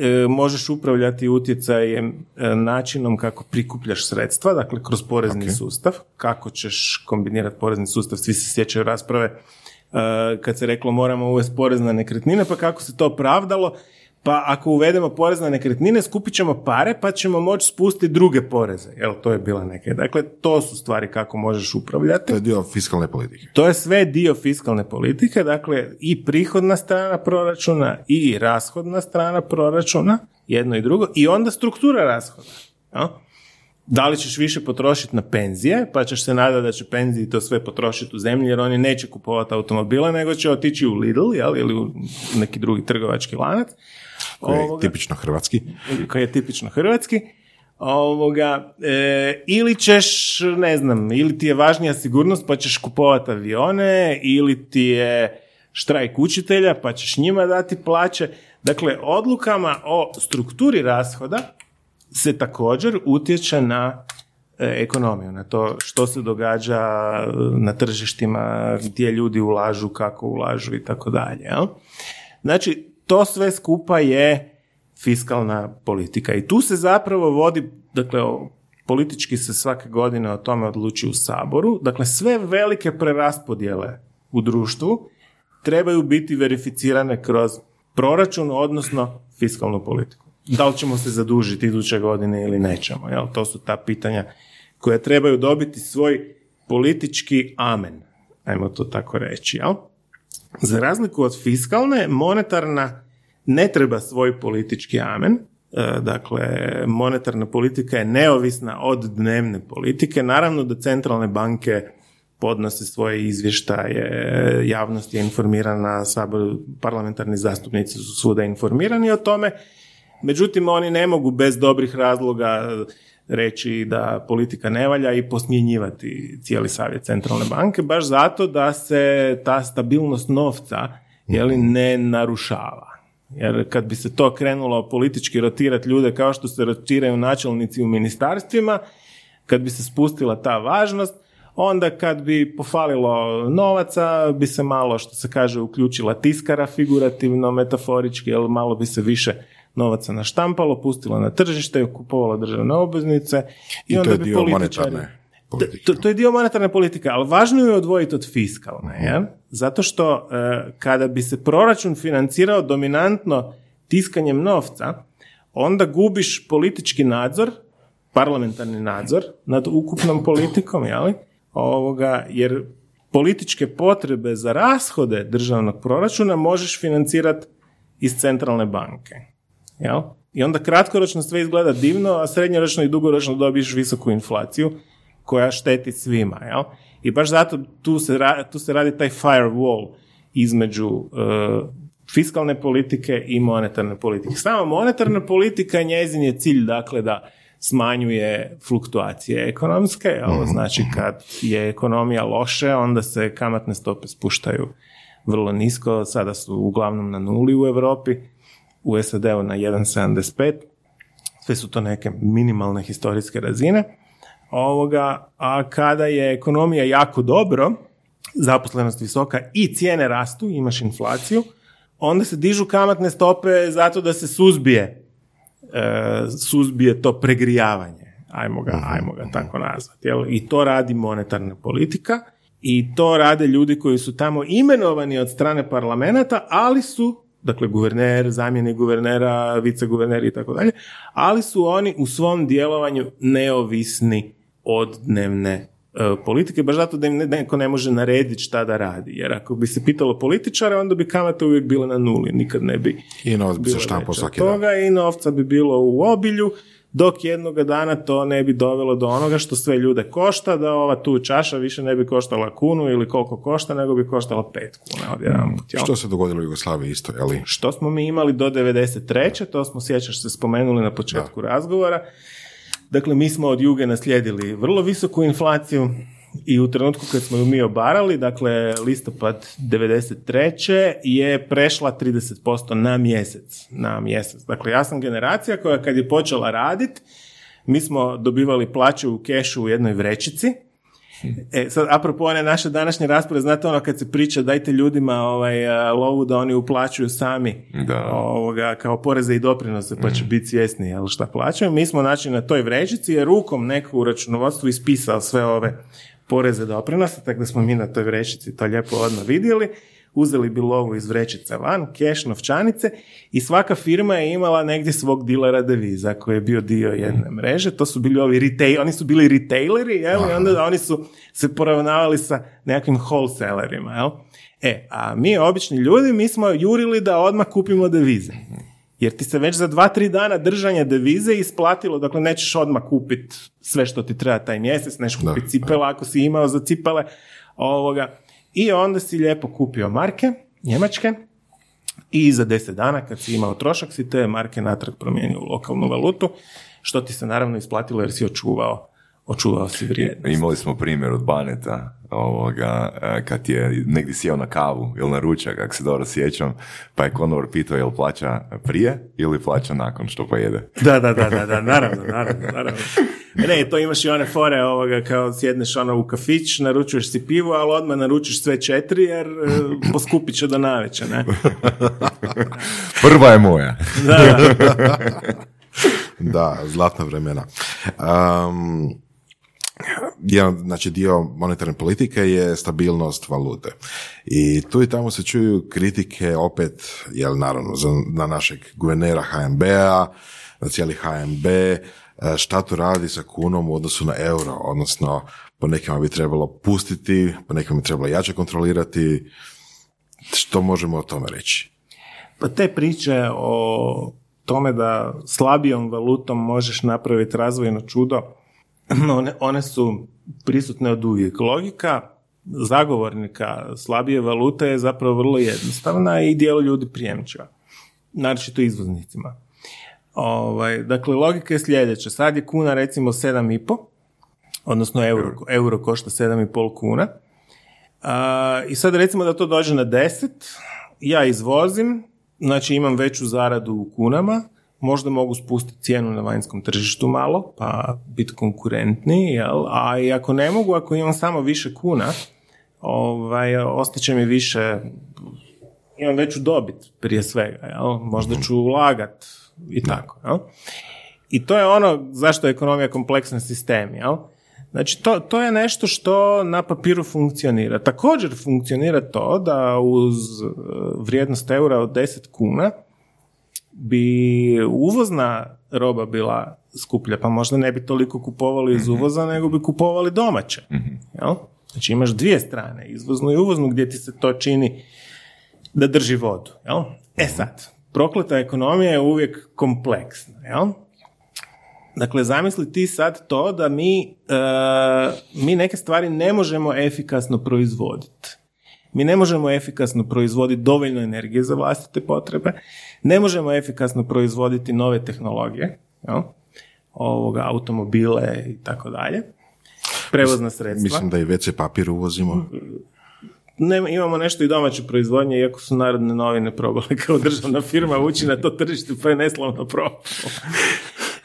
E, možeš upravljati utjecajem e, načinom kako prikupljaš sredstva, dakle kroz porezni sustav, kako ćeš kombinirati porezni sustav, svi se sjećaju rasprave e, kad se reklo moramo uvesti porez na nekretnine, pa kako se to pravdalo pa ako uvedemo porez na nekretnine, skupit ćemo pare pa ćemo moći spustiti druge poreze. Jel, to je bila neke. Dakle, to su stvari kako možeš upravljati. To je dio fiskalne politike. To je sve dio fiskalne politike, dakle i prihodna strana proračuna i rashodna strana proračuna, jedno i drugo, i onda struktura rashoda. Jel? Da li ćeš više potrošiti na penzije, pa ćeš se nadati da će penziji to sve potrošiti u zemlji, jer oni neće kupovati automobile, nego će otići u Lidl jel, ili u neki drugi trgovački lanac koji je tipično hrvatski. Koji je tipično hrvatski. Ovoga, e, ili ćeš, ne znam, ili ti je važnija sigurnost pa ćeš kupovati avione, ili ti je štrajk učitelja pa ćeš njima dati plaće. Dakle, odlukama o strukturi rashoda se također utječe na e, ekonomiju, na to što se događa na tržištima, gdje ljudi ulažu, kako ulažu i tako dalje. Znači, to sve skupa je fiskalna politika. I tu se zapravo vodi, dakle, politički se svake godine o tome odluči u Saboru, dakle, sve velike preraspodjele u društvu trebaju biti verificirane kroz proračun, odnosno fiskalnu politiku. Da li ćemo se zadužiti iduće godine ili nećemo? Jel? To su ta pitanja koja trebaju dobiti svoj politički amen, ajmo to tako reći. Jel? Za razliku od fiskalne, monetarna ne treba svoj politički amen. E, Dakle, monetarna politika je neovisna od dnevne politike. Naravno da centralne banke podnose svoje izvještaje, javnost je informirana, sabor, parlamentarni zastupnici su svuda informirani o tome, međutim oni ne mogu bez dobrih razloga reći da politika ne valja i posmjenjivati cijeli savjet centralne banke, baš zato da se ta stabilnost novca jeli, ne narušava. Jer kad bi se to krenulo politički rotirati ljude kao što se rotiraju načelnici u ministarstvima, kad bi se spustila ta važnost, onda kad bi pofalilo novaca, bi se malo, što se kaže, uključila tiskara figurativno, metaforički, jer malo bi se više novaca naštampalo, pustilo na tržište, kupovalo državne obveznice i, I to onda je bi dio monetarne to, to je dio monetarne politike, ali važno je odvojiti od fiskalne, jel? Zato što e, kada bi se proračun financirao dominantno tiskanjem novca, onda gubiš politički nadzor, parlamentarni nadzor nad ukupnom politikom, jeli? Ovoga, jer političke potrebe za rashode državnog proračuna možeš financirati iz centralne banke. Jel? I onda kratkoročno sve izgleda divno, a srednjoročno i dugoročno dobiješ visoku inflaciju koja šteti svima. Jel? I baš zato tu se, ra- tu se radi taj firewall između e, fiskalne politike i monetarne politike. Sama monetarna politika, njezin je cilj dakle da smanjuje fluktuacije ekonomske, jel? znači kad je ekonomija loše, onda se kamatne stope spuštaju vrlo nisko, sada su uglavnom na nuli u Europi, u SAD-u na 1,75, sve su to neke minimalne historijske razine. Ovoga, a kada je ekonomija jako dobro, zaposlenost visoka i cijene rastu, imaš inflaciju, onda se dižu kamatne stope zato da se suzbije e, suzbije to pregrijavanje. Ajmo ga, ajmo ga tako nazvati. Jel? I to radi monetarna politika i to rade ljudi koji su tamo imenovani od strane parlamenta, ali su, dakle guverner, zamjenik guvernera, viceguverneri i tako dalje, ali su oni u svom djelovanju neovisni od dnevne e, politike, baš zato da im ne- neko ne može narediti šta da radi. Jer ako bi se pitalo političare, onda bi kamate uvijek bile na nuli, nikad ne bi I novac bi se štampao od svaki dan. i novca bi bilo u obilju, dok jednoga dana to ne bi dovelo do onoga što sve ljude košta, da ova tu čaša više ne bi koštala kunu ili koliko košta, nego bi koštala pet kuna odjedanput. jel? Što se dogodilo u Jugoslaviji isto, jeli? Što smo mi imali do 93. To smo, sjećaš se, spomenuli na početku razgovora. Dakle, mi smo od Juge naslijedili vrlo visoku inflaciju i u trenutku kad smo ju mi obarali, dakle listopad 93. je prešla 30% na mjesec. Na mjesec. Dakle, ja sam generacija koja kad je počela radit, mi smo dobivali plaću u kešu u jednoj vrećici, E, sad, apropo one naše današnje rasprave, znate ono kad se priča dajte ljudima ovaj, lovu da oni uplaćuju sami Da. ovoga, kao poreze i doprinose, pa će biti svjesni jel, šta plaćaju. Mi smo znači na toj vrećici je rukom neko u računovodstvu ispisao sve ove poreze doprinose, tako da smo mi na toj vrećici to lijepo odmah vidjeli. Uzeli bi lovu iz vrećice van, keš, novčanice i svaka firma je imala negdje svog dilera deviza koji je bio dio jedne mreže. To su bili ovi retail, oni su bili retaileri, jel? I onda oni su se poravnavali sa nekakvim wholesalerima, jel? E, a mi obični ljudi, mi smo jurili da odmah kupimo devize. Jer ti se već za dva, tri dana držanja devize isplatilo, dakle nećeš odmah kupiti sve što ti treba taj mjesec, nećeš Da, kupiti cipele ako si imao za cipele. Ovoga. I onda si lijepo kupio marke, njemačke, i za 10 dana kad si imao trošak si te marke natrag promijenio u lokalnu valutu, što ti se naravno isplatilo jer si očuvao očuvao si vrijednost. Imali smo primjer od Baneta, ovoga, e, kad je negdje sjeo na kavu ili na ručak, ako se dobro sjećam, pa je konor pitao jel plaća prije ili plaća nakon što pojede. <laughs> Da, da, da, da, da, naravno, naravno, naravno. Ne, to imaš i one fore ovoga kao sjedneš ono u kafić, naručuješ si pivo, ali odmah naručiš sve četiri jer e, <laughs> poskupit će do naveća, ne? <laughs> Prva je moja. Da, da, zlatna vremena. Um, jedan znači dio monetarne politike je stabilnost valute. I tu i tamo se čuju kritike opet, jel naravno, za, na našeg guvernera HNB-a, na cijeli HNB, e, šta to radi sa kunom u odnosu na euro, odnosno po nekima bi trebalo pustiti, po nekima bi trebalo jače kontrolirati. Što možemo o tome reći? Pa te priče o tome da slabijom valutom možeš napraviti razvojno čudo, <clears throat> one, one su prisutne od uvijek. Logika zagovornika slabije valute je zapravo vrlo jednostavna i dijelo ljudi prijemčiva. Naročito izvoznicima. Ovaj, dakle, logika je sljedeća. Sad je kuna recimo 7,5, odnosno euro, euro košta 7,5 kuna. A, I sad recimo da to dođe na 10, ja izvozim, znači imam veću zaradu u kunama, možda mogu spustiti cijenu na vanjskom tržištu malo, pa biti konkurentniji, jel? a i ako ne mogu, ako imam samo više kuna, ovaj, ostaće mi više, imam veću dobit prije svega, jel? možda ću ulagat i tako. Jel? I to je ono zašto je ekonomija kompleksan sistem. Jel? Znači, to, to je nešto što na papiru funkcionira. Također funkcionira to da uz e, vrijednost eura od 10 kuna bi uvozna roba bila skuplja, pa možda ne bi toliko kupovali iz uvoza, nego bi kupovali domaće. Jel? Znači imaš dvije strane, izvoznu i uvoznu, gdje ti se to čini da drži vodu. Jel? E sad, prokleta ekonomija je uvijek kompleksna. Jel? Dakle, zamisli ti sad to da mi, e, mi neke stvari ne možemo efikasno proizvoditi. Mi ne možemo efikasno proizvoditi dovoljno energije za vlastite potrebe, ne možemo efikasno proizvoditi nove tehnologije, jel? ovoga, automobile i tako dalje, prevozna sredstva. Mislim da i WC papir uvozimo. Ne, imamo nešto i domaće proizvodnje, iako su narodne novine probale kao državna firma ući na to tržište, pa je neslavno probalo.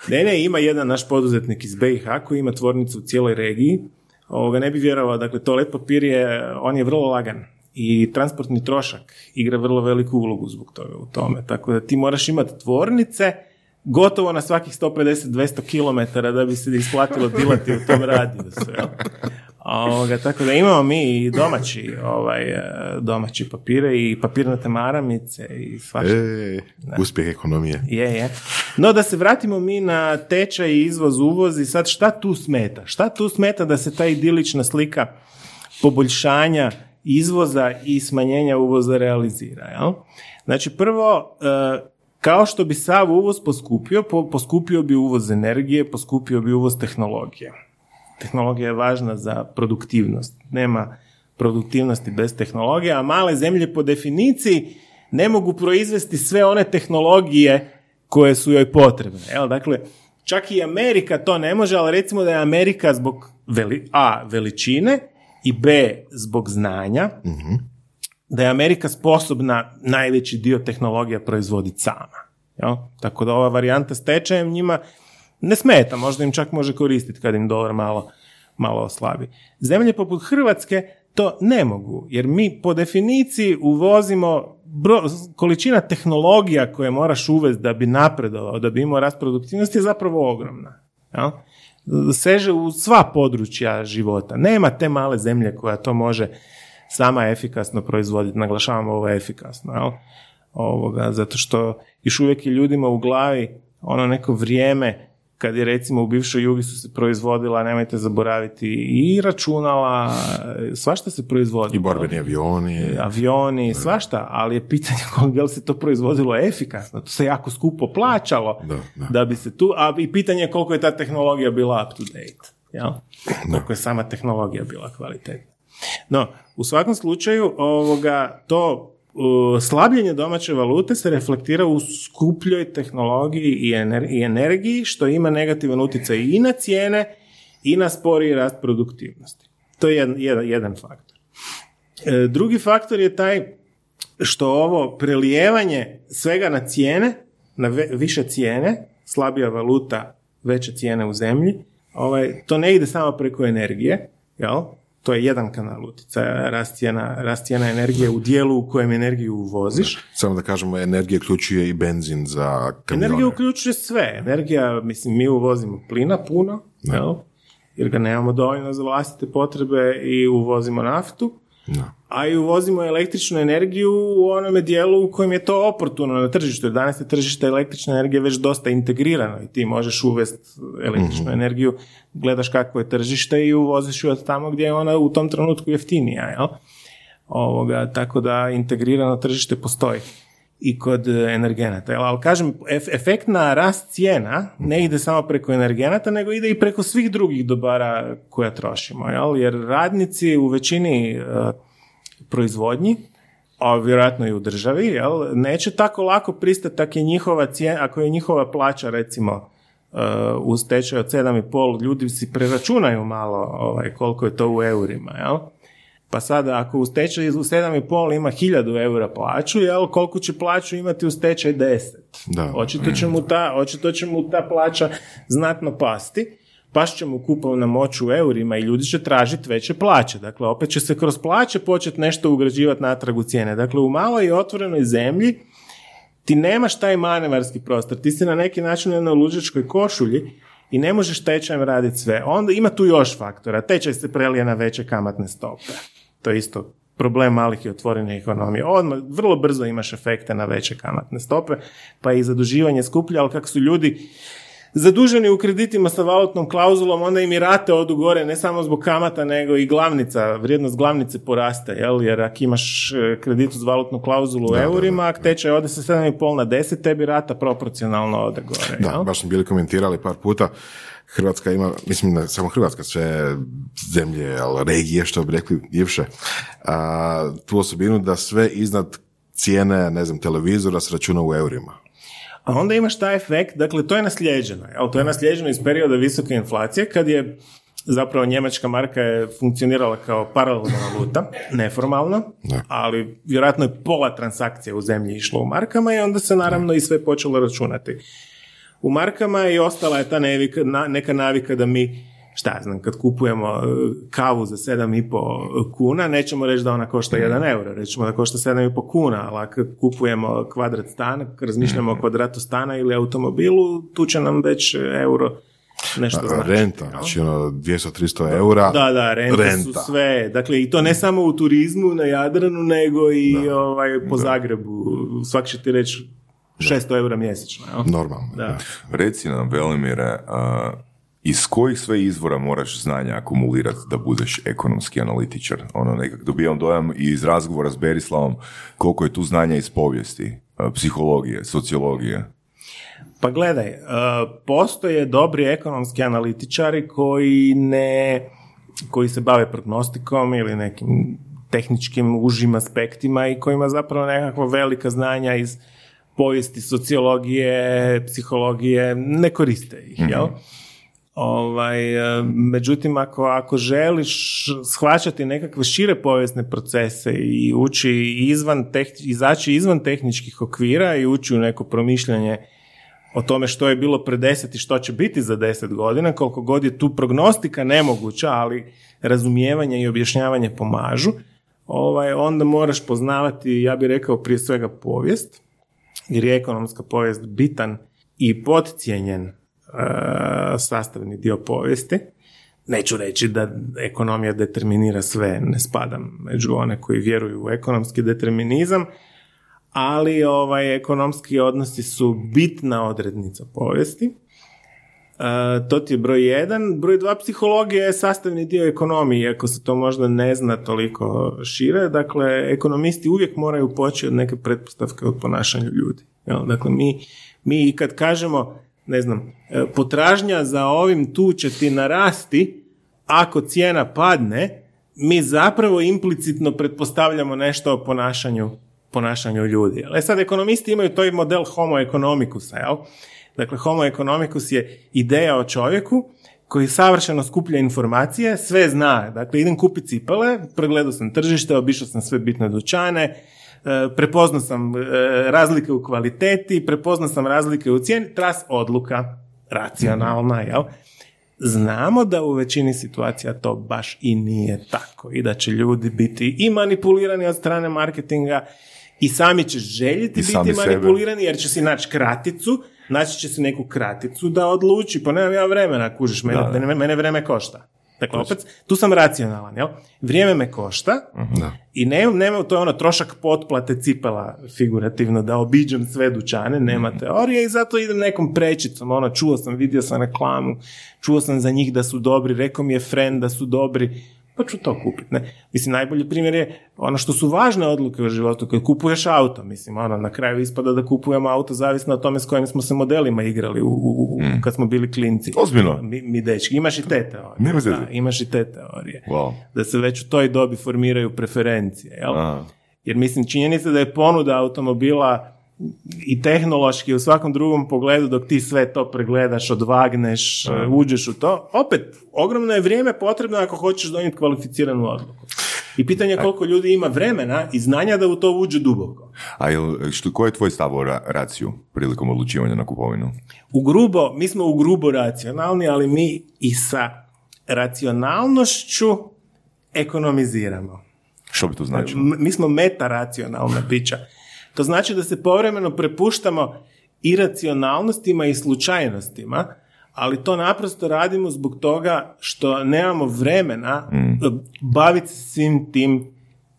ne, ne, ima jedan naš poduzetnik iz BiH koji ima tvornicu u cijeloj regiji. Ovoga ne bi vjerovao, dakle, toalet papir je, on je vrlo lagan i transportni trošak igra vrlo veliku ulogu zbog toga u tome. Tako da ti moraš imati tvornice gotovo na svakih 150-200 km da bi se isplatilo dilati u tom radijusu. Ovoga, tako da imamo mi i domaći, ovaj, e, domaći papire i papirnate maramice i svašta. E, uspjeh ekonomije. Je, je. No da se vratimo mi na tečaj i izvoz, uvoz i sad šta tu smeta? Šta tu smeta da se ta idilična slika poboljšanja izvoza i smanjenja uvoza realizira? Jel? Znači prvo, e, kao što bi sav uvoz poskupio, poskupio bi uvoz energije, poskupio bi uvoz tehnologije. Tehnologija je važna za produktivnost. Nema produktivnosti bez tehnologije, a male zemlje po definiciji ne mogu proizvesti sve one tehnologije koje su joj potrebne. Jel? Dakle, čak i Amerika to ne može, ali recimo da je Amerika zbog veli, A, veličine i B, zbog znanja, da je Amerika sposobna najveći dio tehnologija proizvoditi sama. Jel? Tako da ova varijanta s tečajem njima ne smeta, možda im čak može koristiti kad im dolar malo, malo oslabi. Zemlje poput Hrvatske to ne mogu, jer mi po definiciji uvozimo bro, količina tehnologija koje moraš uvesti da bi napredovao, da bi imao rast produktivnosti je zapravo ogromna. Jel? Seže u sva područja života. Nema te male zemlje koja to može sama efikasno proizvoditi. Naglašavamo ovo efikasno. Jel? Ovoga, zato što još uvijek je ljudima u glavi ono neko vrijeme kad je recimo u bivšoj jugi su se proizvodila, nemojte zaboraviti, i računala, svašta se proizvodi. I borbeni avioni. Avioni, svašta, ali je pitanje <laughs> kako li se to proizvodilo efikasno. To se jako skupo plaćalo Da, da. bi se tu, a i pitanje je koliko je ta tehnologija bila up to date. Jel? Koliko je sama tehnologija bila kvalitetna. No, u svakom slučaju ovoga, to slabljenje domaće valute se reflektira u skupljoj tehnologiji i, i energiji, što ima negativan utjecaj i na cijene i na sporiji rast produktivnosti. To je jedan, jedan, jedan faktor. E, drugi faktor je taj što ovo prelijevanje svega na cijene, na više cijene, slabija valuta, veće cijene u zemlji, ovaj, to ne ide samo preko energije, jel? To je jedan kanal utjecaja, rast cijena, energije u dijelu u kojem energiju uvoziš. Samo da kažemo, energija uključuje i benzin za kamione. Energija uključuje sve. Energija, mislim, mi uvozimo plina puno, jel? jer ga nemamo dovoljno za vlastite potrebe i uvozimo naftu. A i uvozimo električnu energiju u onome dijelu u kojem je to oportuno na tržištu. Jer danas je tržište električne energije već dosta integrirano i ti možeš uvesti električnu mhm. energiju, gledaš kakvo je tržište i uvoziš ju od tamo gdje je ona u tom trenutku jeftinija. Jel? Ovoga, tako da integrirano tržište postoji i kod energenata. Ali kažem, efekt na rast cijena ne ide samo preko energenata, nego ide i preko svih drugih dobara koja trošimo. Jel? Jer radnici u većini uh, proizvodnji, a vjerojatno i u državi, jel? neće tako lako pristati ako je njihova, cijena, ako je njihova plaća recimo uh, u stečaju od 7,5 ljudi si preračunaju malo ovaj, koliko je to u eurima. Jel? Pa sada ako u stečaju u 7,5 ima 1000 eura plaću, jel, koliko će plaću imati u stečaj 10? Da. Očito, će mu ta, očito će mu ta plaća znatno pasti, paš će mu kupovna moć u eurima i ljudi će tražiti veće plaće. Dakle, opet će se kroz plaće početi nešto ugrađivati natrag u cijene. Dakle, u maloj i otvorenoj zemlji ti nemaš taj manevarski prostor, ti si na neki način na jednoj luđačkoj košulji i ne možeš tečajem raditi sve. Onda ima tu još faktora. Tečaj se prelije na veće kamatne stope. To je isto problem malih i otvorenih ekonomije. Odmah, vrlo brzo imaš efekte na veće kamatne stope, pa je i zaduživanje skuplje, ali kako su ljudi zaduženi u kreditima sa valutnom klauzulom, onda im i rate odu gore, ne samo zbog kamata, nego i glavnica, vrijednost glavnice poraste, jel? jer ako imaš e, kredit uz valutnu klauzulu u eurima, ako tečaj ode sa 7,5 na 10, tebi rata proporcionalno ode gore. Da, baš smo bili komentirali par puta, Hrvatska ima, mislim ne samo Hrvatska, sve zemlje, ali regije, što bi rekli Ivše, a, tu osobinu da sve iznad cijene, ne znam, televizora se računa u eurima. A onda imaš taj efekt, dakle to je naslijeđeno, jel? to je naslijeđeno iz perioda visoke inflacije kad je zapravo njemačka marka je funkcionirala kao paralelna valuta, neformalno, ali vjerojatno je pola transakcija u zemlji išlo u markama i onda se naravno i sve počelo računati u markama i ostala je ta neka navika da mi šta znam, kad kupujemo e, kavu za 7,5 kuna, nećemo reći da ona košta 1 mhm. euro, rećemo da košta 7,5 kuna, ali kad kupujemo kvadrat stana, razmišljamo o mhm. kvadratu stana ili automobilu, tu će nam već euro nešto znači. Renta, znači ono 200-300 eura. Da, da, renta, renta, su sve. Dakle, i to ne samo u turizmu na Jadranu, nego i ovaj, po Zagrebu. Svak će ti reći 600 eura mjesečno. Jel? Normalno. Da. Reci nam, Velimire, iz kojih sve izvora moraš znanja akumulirati da budeš ekonomski analitičar? Ono, nekak dobijam dojam i iz razgovora s Berislavom koliko je tu znanja iz povijesti, psihologije, sociologije. Pa gledaj, postoje dobri ekonomski analitičari koji ne koji se bave prognostikom ili nekim tehničkim užim aspektima i kojima zapravo nekakva velika znanja iz povijesti, sociologije, psihologije, ne koriste ih, jel? Mhm. Ovaj, e, međutim, ako, ako želiš shvaćati nekakve šire povijesne procese i ući izvan izaći izvan tehničkih okvira i ući u neko promišljanje o tome što je bilo pre deset i što će biti za deset godina, koliko god je tu prognostika nemoguća, ali razumijevanje i objašnjavanje pomažu, ovaj, onda moraš poznavati, ja bih rekao, prije svega povijest, jer je ekonomska povijest bitan i podcijenjen uh, sastavni dio povijesti. Neću reći da ekonomija determinira sve, ne spadam među one koji vjeruju u ekonomski determinizam, ali ovaj, ekonomski odnosi su bitna odrednica povijesti Uh, to ti je broj jedan. Broj dva, psihologija je sastavni dio ekonomije, iako se to možda ne zna toliko šire. Dakle, ekonomisti uvijek moraju poći od neke pretpostavke od ponašanju ljudi. Jel? Dakle, mi, mi kad kažemo, ne znam, e, potražnja za ovim tu će ti narasti, ako cijena padne, mi zapravo implicitno pretpostavljamo nešto o ponašanju, ponašanju ljudi. Ali sad ekonomisti imaju i model homo economicusa, jel? Dakle, homo economicus je ideja o čovjeku koji savršeno skuplja informacije, sve zna. Dakle, idem kupiti cipele, pregledao sam tržište, obišao sam sve bitne dućane, e, prepoznao sam e, razlike u kvaliteti, prepoznao sam razlike u cijeni, tras odluka, racionalna, jel? Znamo da u većini situacija to baš i nije tako i da će ljudi biti i manipulirani od strane marketinga i sami će željeti I biti sebe. manipulirani jer će si naći kraticu, naći će se neku kraticu da odluči, pa nemam ja vremena, kužiš, mene, Da, da. mene, vreme košta. Dakle, opet, tu sam racionalan, jel? Vrijeme me košta Mhm. i ne, nema, to je ono trošak potplate cipela figurativno, da obiđem sve dućane, nema Mhm. teorije i zato idem nekom prečicom, ono, čuo sam, vidio sam reklamu, čuo sam za njih da su dobri, rekao mi je friend da su dobri, pa ću to kupiti, ne? Mislim, najbolji primjer je ono što su važne odluke u životu, kad kupuješ auto, mislim, ono, na kraju ispada da kupujemo auto zavisno o tome s kojim smo se modelima igrali u, u- u- kad smo bili klinci. Mm. Ozbiljno? Mi, mi dečki, imaš i te teorije. Da, imaš i te teorije. Wow. Da se već u toj dobi formiraju preferencije, jel? A. Jer mislim, činjenica da je ponuda automobila i tehnološki i u svakom drugom pogledu dok ti sve to pregledaš, odvagneš, uđeš u to, opet, ogromno je vrijeme potrebno ako hoćeš donijeti kvalificiranu odluku. I pitanje je koliko ljudi ima vremena i znanja da u to uđe duboko. A jel, što, koji je tvoj stav o ra- raciju prilikom odlučivanja na kupovinu? U grubo, mi smo u grubo racionalni, ali mi i sa racionalnošću ekonomiziramo. Što bi to značilo? M- mi smo metaracionalna bića. To znači da se povremeno prepuštamo iracionalnostima i slučajnostima, ali to naprosto radimo zbog toga što nemamo vremena baviti se svim tim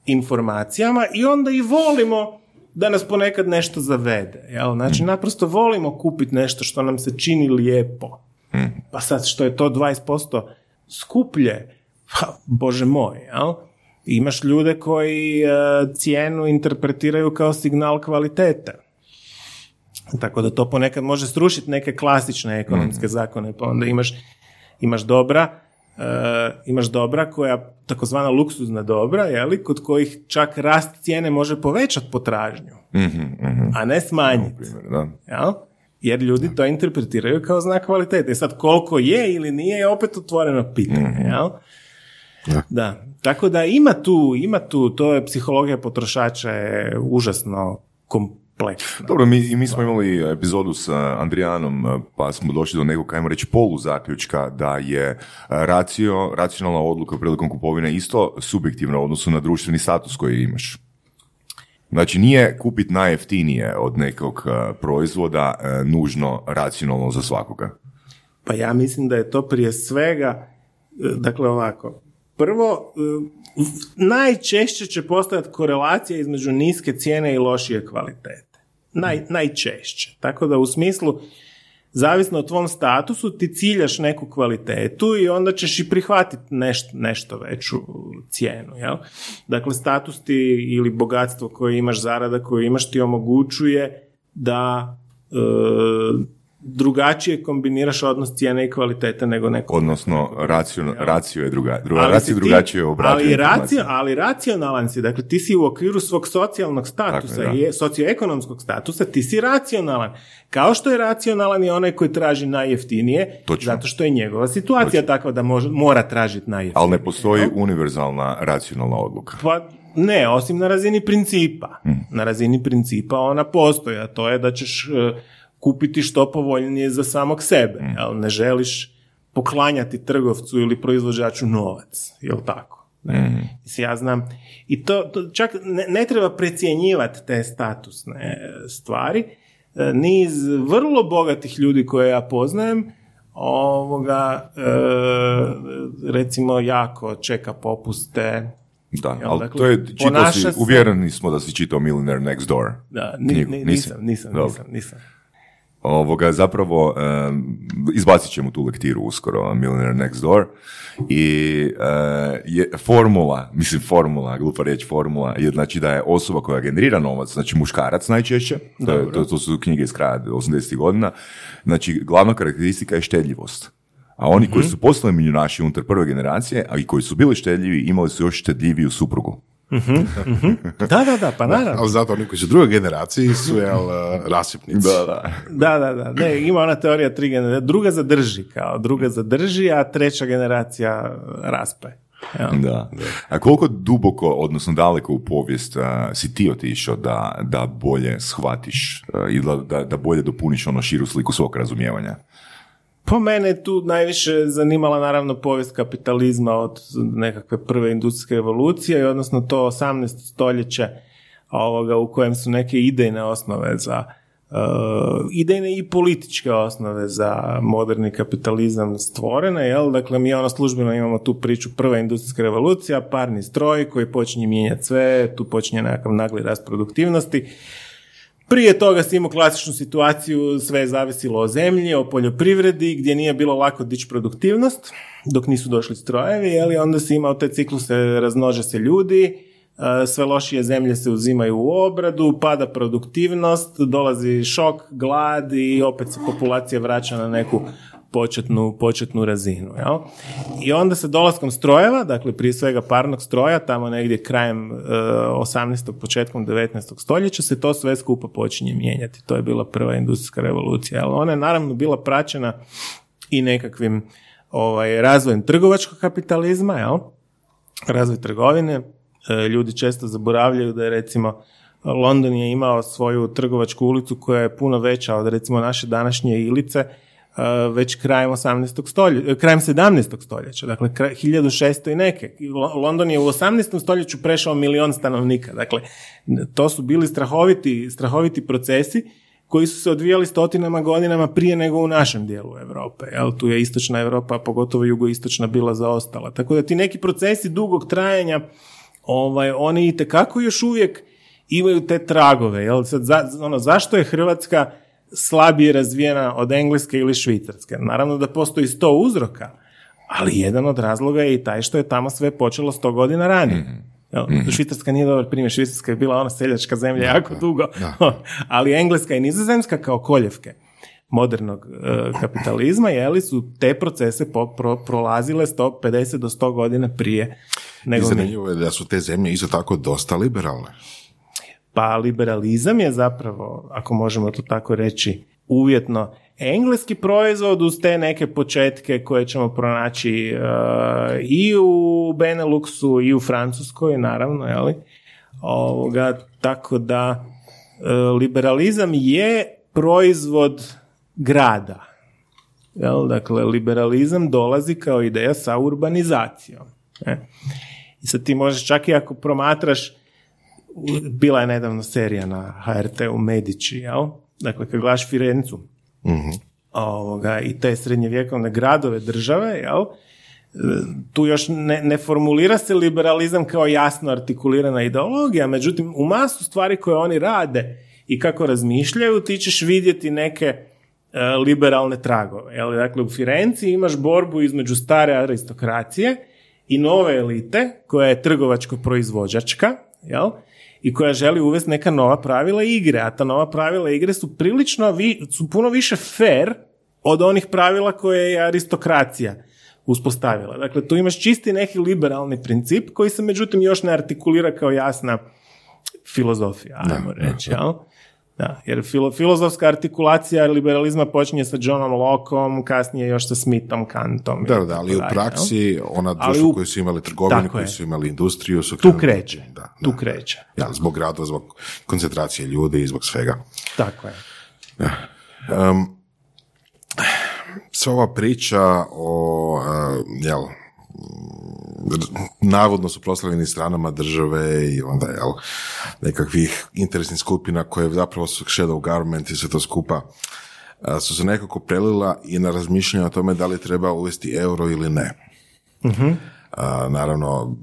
informacijama i onda i volimo da nas ponekad nešto zavede. Jel? Znači, naprosto volimo kupiti nešto što nam se čini lijepo. Pa sad što je to 20% skuplje, pa bože moj, jel? Imaš ljude koji e, cijenu interpretiraju kao signal kvalitete. Tako da to ponekad može srušiti neke klasične ekonomske zakone, pa onda imaš, imaš dobra, e, imaš dobra koja, takozvana luksuzna dobra, jeli, kod kojih čak rast cijene može povećati potražnju, a ne smanjiti. Jel? Jer ljudi to interpretiraju kao znak kvalitete. I sad koliko je ili nije je opet otvoreno pitanje. Jel? Da. Tako da ima tu, ima tu, to je psihologija potrošača je užasno kompleksna. Dobro, mi, i mi smo imali epizodu sa Andrijanom, eh, pa smo došli do nekog, ajmo reći, polu zaključka da je eh, racio, racionalna odluka prilikom kupovine isto subjektivna u odnosu na društveni status koji imaš. Znači, nije kupiti najjeftinije od nekog eh, proizvoda nužno racionalno za svakoga. Pa ja mislim da je to prije svega, dakle ovako, prvo, e, najčešće će postojati korelacija između niske cijene i lošije kvalitete. Naj, najčešće. Tako da u smislu, zavisno o tvom statusu, ti ciljaš neku kvalitetu i onda ćeš i prihvatiti nešto, nešto veću cijenu. Jel? Dakle, status ti ili bogatstvo koje imaš, zarada koju imaš ti omogućuje da e, drugačije kombiniraš odnos cijene i kvalitete nego neko Odnosno, racio, racio je druga, druga ali racio ti- drugačije obrađuje ali, racio, ali racionalan si, dakle ti si u okviru svog socijalnog statusa je, i socioekonomskog statusa, ti si racionalan. Kao što je racionalan i onaj koji traži najjeftinije, Točno. zato što je njegova situacija takva da može, mora tražiti najjeftinije. Ali ne postoji univerzalna racionalna odluka. Pa ne, osim na razini principa. Na razini principa ona postoji, a to je da ćeš e, kupiti što povoljnije za samog sebe. Jel? Ne želiš poklanjati trgovcu ili proizvođaču novac, jel tako? Ne? Mislim, Ja znam, i to, to čak ne, ne treba precjenjivati te statusne stvari. E, Niz vrlo bogatih ljudi koje ja poznajem, ovoga, e, recimo jako čeka popuste, Da, Jel, ali dakle, to je, čitao si, se- uvjereni smo da si čitao Millionaire Next Door. Da, ni- ni- nisam, nisam, nisam, nisam. Ovoga, zapravo, um, izbacit ćemo tu lektiru uskoro, Millionaire Next Door, i e, je formula, <laughs> mislim formula, glupa riječ formula, je znači da je osoba koja generira novac, znači muškarac najčešće, to, je- to, to su knjige iz kraja 80. godina, znači glavna karakteristika je štedljivost. A oni koji su postali milijunaši unutar prve generacije, a i koji su bili štedljivi, imali su još štedljiviju suprugu. Da, da, da, pa naravno. Ali zato oni koji su druge generaciji su jel, rasipnici. Da, da. Da, da, da. Ne, ima ona teorija tri generacije. Druga zadrži kao, druga zadrži, a treća generacija raspe. Evo. Da. A koliko duboko, odnosno daleko u povijest a, si ti otišao da, da bolje shvatiš a, i da, da, da bolje dopuniš ono širu sliku svog razumijevanja? Po mene je tu najviše zanimala naravno povijest kapitalizma od nekakve prve industrijske revolucije, odnosno to 18. stoljeće ovoga, u kojem su neke idejne osnove za uh, idejne i političke osnove za moderni kapitalizam stvorene, jel? Dakle, mi ono službeno imamo tu priču prva industrijska revolucija, parni stroj koji počinje mijenjati sve, tu počinje nekakav nagli rast produktivnosti. Prije toga si imao klasičnu situaciju, sve je zavisilo o zemlji, o poljoprivredi, gdje nije bilo lako dići produktivnost, dok nisu došli strojevi, ali onda si imao te cikluse, raznože se ljudi, e, sve lošije zemlje se uzimaju u obradu, pada produktivnost, dolazi šok, glad i opet se populacija vraća na neku početnu, početnu razinu. Jel? I onda se dolaskom strojeva, dakle prije svega parnog stroja, tamo negdje krajem e, 18. početkom 19. stoljeća se to sve skupa počinje mijenjati. To je bila prva industrijska revolucija. Ali ona je naravno bila praćena i nekakvim ovaj, razvojem trgovačkog kapitalizma, jel? razvoj trgovine. E, ljudi često zaboravljaju da je recimo London je imao svoju trgovačku ulicu koja je puno veća od recimo naše današnje ilice već krajem 18. stoljeća, krajem 17. stoljeća, dakle kraj, 1600 i neke. Lo- London je u 18. stoljeću prešao milion stanovnika, dakle to su bili strahoviti, strahoviti procesi koji su se odvijali stotinama godinama prije nego u našem dijelu Europe. Jel? Tu je istočna Europa, pogotovo jugoistočna bila zaostala. Tako da ti neki procesi dugog trajanja, ovaj, oni i još uvijek imaju te tragove. Jel? Sad, za, ono, zašto je Hrvatska slabije razvijena od Engleske ili Švicarske? Naravno da postoji sto uzroka, ali jedan od razloga je i taj što je tamo sve počelo sto godina ranije. Jel? Švicarska nije dobar primjer, Švicarska je bila ona seljačka zemlja jako dugo, <laughs> ali Engleska i Nizozemska kao koljevke modernog e, kapitalizma, jeli su te procese po- pro- prolazile 150 do 100 godina prije nego zanimljivo je da su te zemlje isto tako dosta liberalne. Pa liberalizam je zapravo, ako možemo to tako reći, uvjetno engleski proizvod uz te neke početke koje ćemo pronaći e, i u Beneluxu i u Francuskoj, naravno, jeli? Ovoga, tako da e, liberalizam je proizvod grada. Jel? Dakle, liberalizam dolazi kao ideja sa urbanizacijom. Ne? I sad ti možeš čak i ako promatraš bila je nedavno serija na HRT-u Medici, jel? Dakle, kad gledaš Firencu ovoga, i te srednjevjekovne gradove države, jel? Tu još ne, ne formulira se liberalizam kao jasno artikulirana ideologija, međutim, u masu stvari koje oni rade i kako razmišljaju, ti ćeš vidjeti neke e, liberalne tragove. Jel? Dakle, u Firenci imaš borbu između stare aristokracije i nove elite, koja je trgovačko-proizvođačka, jel? I koja želi uvesti neka nova pravila igre, a ta nova pravila igre su prilično, vi, su puno više fair od onih pravila koje je aristokracija uspostavila. Dakle, tu imaš čisti neki liberalni princip koji se međutim još ne artikulira kao jasna filozofija, ajmo reći, jel? Da, jer filo, filozofska artikulacija liberalizma počinje sa Johnom Lockeom, kasnije još sa Smithom, Kantom. Da, da, ali u praksi ona Ali društva u- koji su imali trgovine, Tako koji su imali industriju su Tu krenuli- kreće, Da, tu da. kreće. Ja, zbog rada, zbog koncentracije ljudi i zbog svega. Tako je. Um, sva ova priča o, uh, jel, navodno suprotstavljenim stranama države i onda, jel, nekakvih interesnih skupina koje zapravo su shadow government i sve to skupa, su se nekako prelila i na razmišljanje o tome da li treba uvesti euro ili ne. Uh, naravno,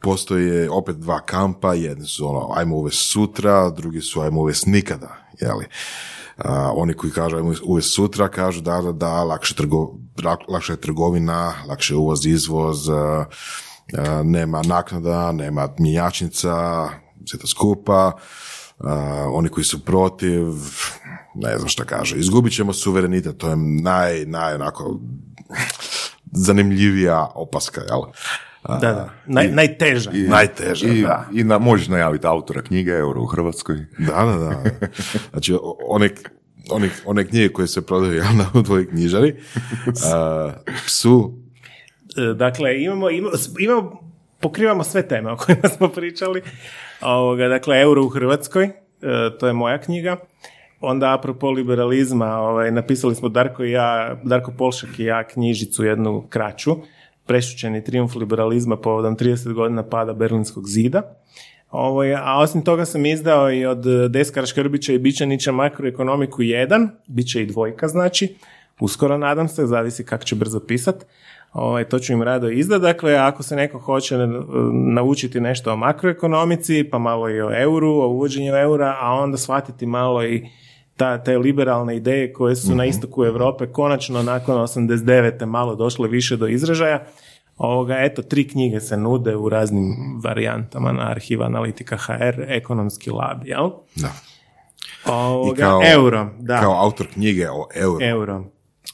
postoje opet dva kampa, jedni su ono, ajmo uvesti sutra, drugi su ajmo uvesti nikada, jeli. A, oni koji kažu uvesti sutra, kažu da, da, da, lakše, trgo, lakša je trgovina, lakše je uvoz, izvoz, nema naknada, nema mjenjačnica, sve to skupa, oni koji su protiv, ne znam šta kaže, izgubit ćemo suverenitet, to je naj, naj, onako, <laughs> zanimljivija opaska, jel? Da, da. Naj, i- najteža. i- Najteža, I, da. i na, možeš najaviti autora knjige Euro u Hrvatskoj. Da, da, da. <laughs> Znači, one, one, one knjige koje se prodaju javno u tvojoj knjižari a, su E, Dakle, imamo, imamo, imamo, pokrivamo sve teme o kojima smo pričali. Ovoga, dakle, euro u Hrvatskoj, e, to je moja knjiga. Onda, apropo liberalizma, ovaj, napisali smo Darko i ja, Darko Polšak i ja knjižicu jednu kraću, prešućeni triumf liberalizma povodom 30 godina pada Berlinskog zida. Ovaj, a osim toga sam izdao i od Deskara Škrbića i Bičanića makroekonomiku 1, bit će i dvojka znači, uskoro nadam se, zavisi kako će brzo pisat. Ovaj, to ću im rado izdat. Dakle, ako se neko hoće e, naučiti nešto o makroekonomici, pa malo i o euru, o uvođenju eura, a onda shvatiti malo i ta, te liberalne ideje koje su na istoku Europe konačno nakon 89. malo došle više do izražaja. Ovoga, eto, tri knjige se nude u raznim varijantama na arhiva Analitika HR, ekonomski lab, jel? da. Ovoga, I kao, euro, da. kao autor knjige o euro. Euro.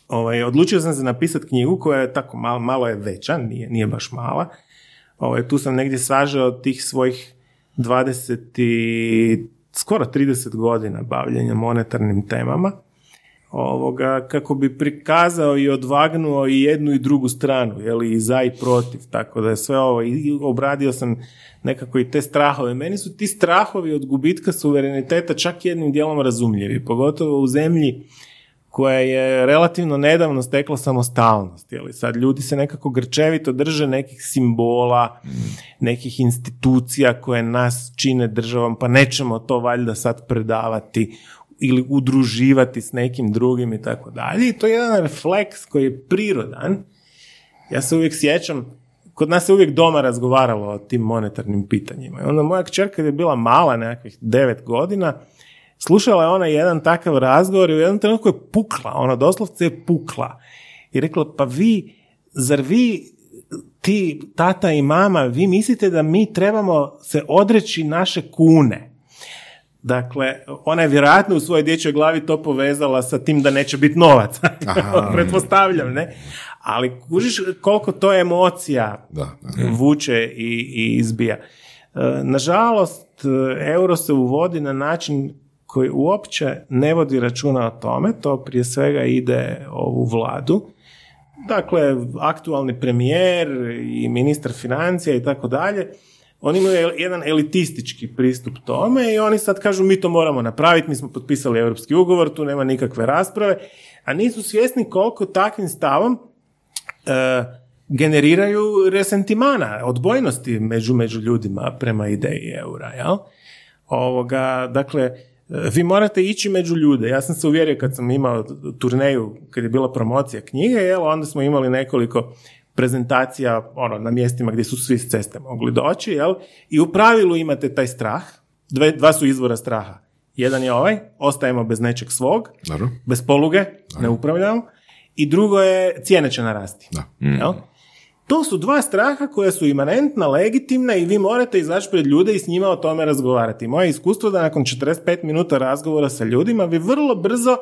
Ovaj, odlučio sam se napisati knjigu koja je tako malo, malo je veća, nije, nije baš mala. Ovaj, tu sam negdje sažao tih svojih 20 i skoro 30 godina bavljenja monetarnim temama ovoga, kako bi prikazao i odvagnuo i jednu i drugu stranu, jeli, i za i protiv, tako da je sve ovo, i obradio sam nekako i te strahove. Meni su ti strahovi od gubitka suvereniteta čak jednim dijelom razumljivi, pogotovo u zemlji koja je relativno nedavno stekla samostalnost. Jeli? Sad ljudi se nekako grčevito drže nekih simbola, nekih institucija koje nas čine državom, pa nećemo to valjda sad predavati ili udruživati s nekim drugim i tako dalje. I to je jedan refleks koji je prirodan. Ja se uvijek sjećam, kod nas se uvijek doma razgovaralo o tim monetarnim pitanjima. I onda moja kćerka kad je bila mala, nekakvih devet godina, slušala je ona jedan takav razgovor i u jednom trenutku je pukla, ona doslovce je pukla. I rekla, pa vi, zar vi, ti, tata i mama, vi mislite da mi trebamo se odreći naše kune? Dakle, ona je vjerojatno u svojoj dječjoj glavi to povezala sa tim da neće biti novaca. <laughs> Pretpostavljam, ne? Ali kužiš koliko to emocija Da, da. vuče i, i izbija. E, Nažalost, e, euro se uvodi na način koji uopće ne vodi računa o tome, to prije svega ide ovu vladu. Dakle, aktualni premijer i ministar financija i tako dalje, oni imaju jedan elitistički pristup tome i oni sad kažu mi to moramo napraviti, mi smo potpisali europski ugovor, tu nema nikakve rasprave, a nisu svjesni koliko takvim stavom e, generiraju resentimana, odbojnosti među, među ljudima prema ideji eura, jel? Ovoga, dakle, vi morate ići među ljude. Ja sam se uvjerio kad sam imao turneju, kad je bila promocija knjige, jel, onda smo imali nekoliko prezentacija ono, na mjestima gdje su svi s ceste mogli doći, jel? I u pravilu imate taj strah, Dve, dva su izvora straha. Jedan je ovaj, ostajemo bez nečeg svog, Dobro. bez poluge, ne upravljamo. I drugo je, cijene će narasti. Da. Jel? To su dva straha koja su imanentna, legitimna i vi morate izaći pred ljude i s njima o tome razgovarati. Moje iskustvo da nakon 45 minuta razgovora sa ljudima vi vrlo brzo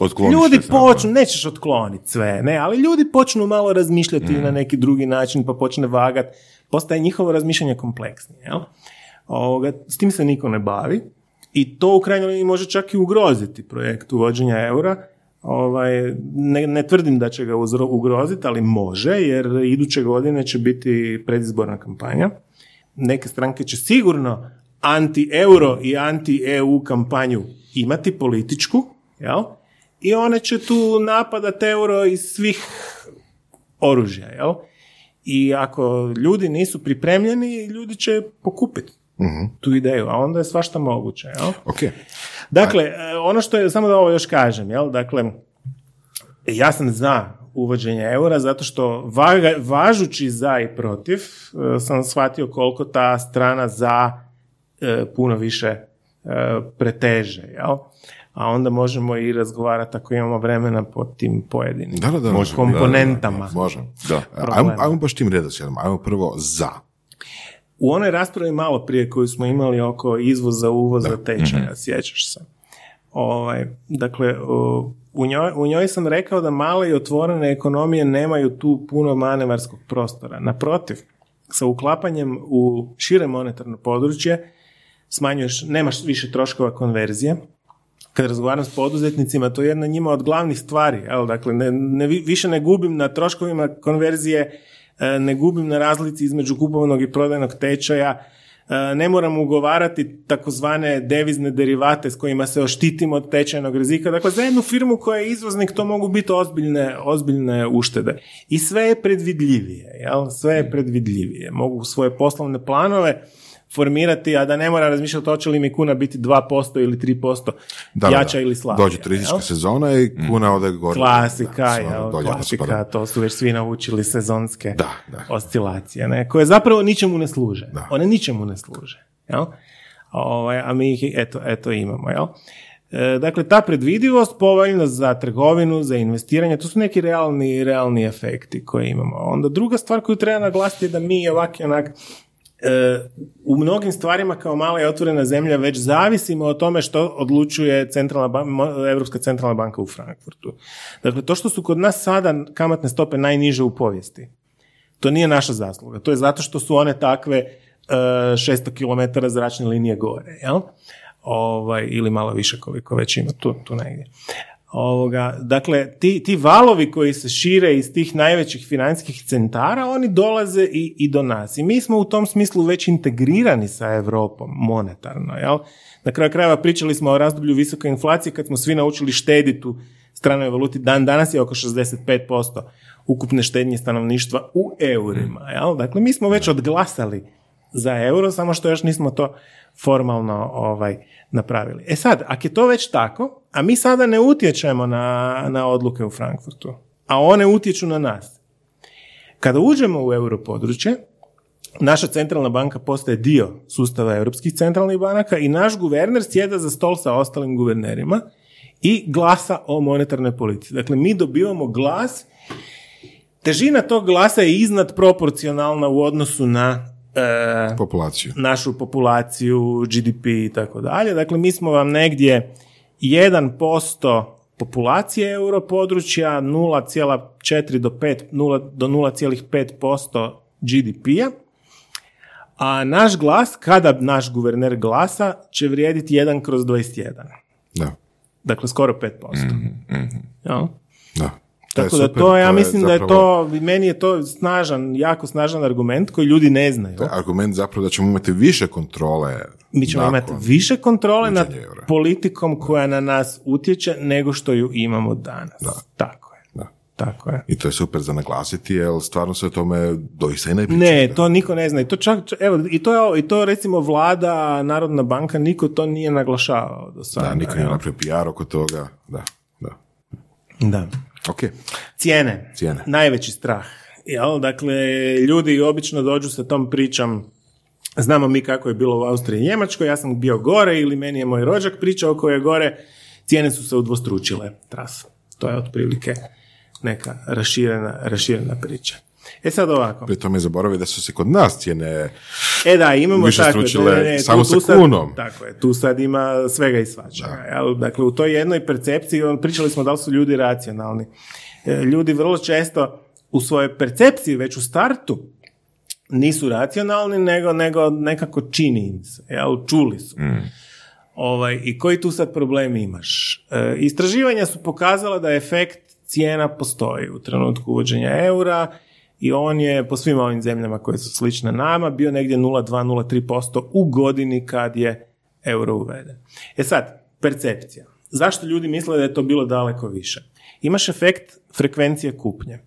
Otkloniš ljudi počnu, nećeš otkloniti sve, ne, ali ljudi počnu malo razmišljati na neki drugi način, pa počne vagat, postaje njihovo razmišljanje kompleksnije. Jel? Ovoga, s tim se niko ne bavi i to u krajnjoj liniji može čak i ugroziti projekt uvođenja eura. Ovaj, ne, ne tvrdim da će ga ugroziti, ali može, jer iduće godine će biti predizborna kampanja. Neke stranke će sigurno anti-euro i anti-EU kampanju imati političku, jel? I one će tu napadat euro iz svih oružja, jel? I ako ljudi nisu pripremljeni, ljudi će pokupiti tu ideju, a onda je svašta moguće, jel? Ok. Dakle, e, ono što je, samo da ovo još kažem, jel? Dakle, ja sam za uvođenje eura zato što vaga, važući za i protiv e, sam shvatio koliko ta strana za e, puno više e, preteže, jel? A onda možemo i razgovarati ako imamo vremena po tim pojedinim Da, da, da. Možemo, komponentama. Može. Da. Ajmo, ajmo baš tim redoslijedom. Ajmo prvo za. U onoj raspravi malo prije koju smo imali oko izvoza, uvoza tečaja, sjećaš se. Ovaj, dakle, u njoj, u njoj sam rekao da male i otvorene ekonomije nemaju tu puno manevarskog prostora. Naprotiv, sa uklapanjem u šire monetarno područje smanjuješ, nemaš više troškova konverzije, kad razgovaram s poduzetnicima, to je jedna njima od glavnih stvari. Jel? Dakle, ne, ne, više ne gubim na troškovima konverzije, ne gubim na razlici između kupovnog i prodajnog tečaja, e, ne moram ugovarati takozvane devizne derivate s kojima se oštitimo od tečajnog rizika. Dakle, za jednu firmu koja je izvoznik to mogu biti ozbiljne, ozbiljne uštede. I sve je predvidljivije. Jel? Sve je predvidljivije. Mogu svoje poslovne planove formirati, a da ne mora razmišljati hoće li mi kuna biti 2% ili 3% Da, jača da, ili slabija. Dođe turistička jel? sezona i kuna ode gore. Klasika, Da, jel, dolje klasika, to su već svi naučili sezonske Da, da. oscilacije, ne, koje zapravo ničemu ne služe. Da. One ničemu ne služe. Jel? Ovaj, a mi ih eto, eto imamo. Jel? E, dakle, ta predvidivost, povoljnost za trgovinu, za investiranje, to su neki realni, realni efekti koje imamo. Onda druga stvar koju treba naglasiti je da mi ovak i onak u mnogim stvarima kao mala i otvorena zemlja već zavisimo o tome što odlučuje centralna Europska centralna banka u Frankfurtu. Dakle, to što su kod nas sada kamatne stope najniže u povijesti, to nije naša zasluga. To je zato što su one takve e, 600 km zračne linije gore, jel? Ovaj, ili malo više koliko već ima tu, tu negdje. Ovoga, dakle, ti, ti valovi koji se šire iz tih najvećih financijskih centara, oni dolaze i, i do nas. I mi smo u tom smislu već integrirani sa Europom monetarno. Jel? Na kraju krajeva pričali smo o razdoblju visoke inflacije kad smo svi naučili štediti u stranoj valuti. Dan danas je oko 65% ukupne štednje stanovništva u eurima. Jel? Dakle, mi smo već odglasali za euro, samo što još nismo to formalno ovaj, napravili. E sad, ako je to već tako, a mi sada ne utječemo na, na odluke u Frankfurtu, a one utječu na nas. Kada uđemo u europodručje, naša centralna banka postaje dio sustava europskih centralnih banaka i naš guverner sjeda za stol sa ostalim guvernerima i glasa o monetarnoj politici. Dakle, mi dobivamo glas, težina tog glasa je iznad proporcionalna u odnosu na e, Populaciju. našu populaciju, GDP i tako dalje. Dakle, mi smo vam negdje 1% populacije europodručja, 0,4 do 5, 0 do 0,5% GDP-a, a naš glas, kada naš guverner glasa, će vrijediti 1 kroz 21. Da, Dakle, skoro 5%. Jel? da. To je Tako da super, to, ja mislim da je zapravo- to, meni je to snažan, jako snažan argument koji ljudi ne znaju. to je argument zapravo da ćemo imati više kontrole. Mi ćemo nakon- imati više kontrole nad eura. politikom koja na nas utječe nego što ju imamo danas. Tako je. Da. Tako je. I to je super za naglasiti, jer stvarno se o tome doista i ne priča. Ne, to niko ne zna. I to čak, čak- evo, i to, je, i to recimo vlada, Narodna banka, niko to nije naglašavao do sada. Da, niko nije napravio PR oko toga. Da, da. Da. Ok. Cijene. Cijene. Najveći strah. Jel? Dakle, ljudi obično dođu sa tom pričom Znamo mi kako je bilo u Austriji i Njemačkoj, ja sam bio gore ili meni je moj rođak pričao koji je gore, cijene su se udvostručile tras. To je otprilike neka raširena, raširena priča. E sad ovako. Pri tome zaboravi da su se kod nas cijene E da, imamo Više takve, stručile ne, ne, samo tu, tu sa sad- kunom. Tako je, tu sad ima svega i svačega. jel? Dakle, u toj jednoj percepciji, pričali smo da li su ljudi racionalni. E, Ljudi vrlo često u svojoj percepciji, već u startu, nisu racionalni, nego, nego nekako čini im se, jel? čuli su. Ovaj, I koji tu sad problem imaš? E, istraživanja su pokazala da efekt cijena postoji u trenutku uvođenja eura i on je po svim ovim zemljama koje su slične nama bio negdje 0,2-0,3% u godini kad je euro uveden. E sad, percepcija. Zašto ljudi misle da je to bilo daleko više? Imaš efekt frekvencije kupnje.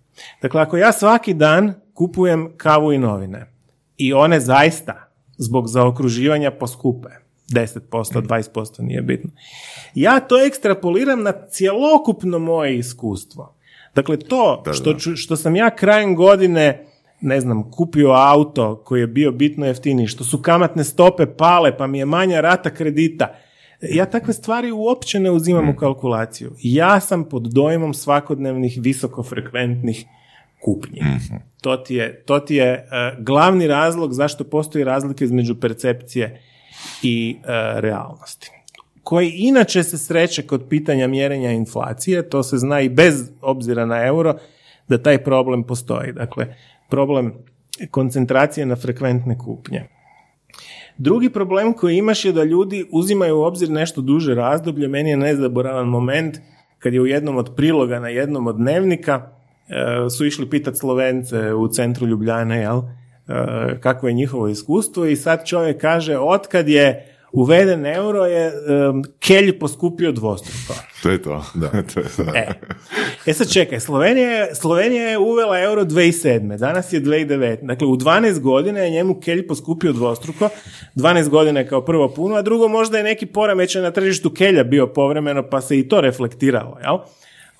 Dakle, ako ja svaki dan kupujem kavu i novine i one zaista zbog zaokruživanja poskupe, 10%, 20%, nije bitno. Ja to ekstrapoliram na cjelokupno moje iskustvo. Dakle, to što, ću- što sam ja krajem godine ne znam, kupio auto koji je bio bitno jeftiniji, što su kamatne stope pale, pa mi je manja rata kredita. Ja takve stvari uopće ne uzimam u kalkulaciju. Ja sam pod dojmom svakodnevnih visokofrekventnih kupnji. To ti je, to ti je e, glavni razlog zašto postoji razlika između percepcije i e, realnosti. Koji inače se sreće kod pitanja mjerenja inflacije, to se zna i bez obzira na euro, da taj problem postoji. Dakle, problem koncentracije na frekventne kupnje. Drugi problem koji imaš je da ljudi uzimaju u obzir nešto duže razdoblje. Meni je nezaboravan moment kad je u jednom od priloga na jednom od dnevnika e, su išli pitati Slovence u centru Ljubljane, jel? E, kakvo je njihovo iskustvo i sad čovjek kaže otkad je uveden euro je um, kelj poskupio dvostruko. To je to. Da. <laughs> to je to. E. e sad čekaj, Slovenija je, Slovenija je uvela euro 2007. Danas je 2009. Dakle, u 12 godina je njemu kelj poskupio dvostruko. 12 godina je kao prvo puno, a drugo možda je neki poremećaj na tržištu kelja bio povremeno, pa se i to reflektiralo, jel?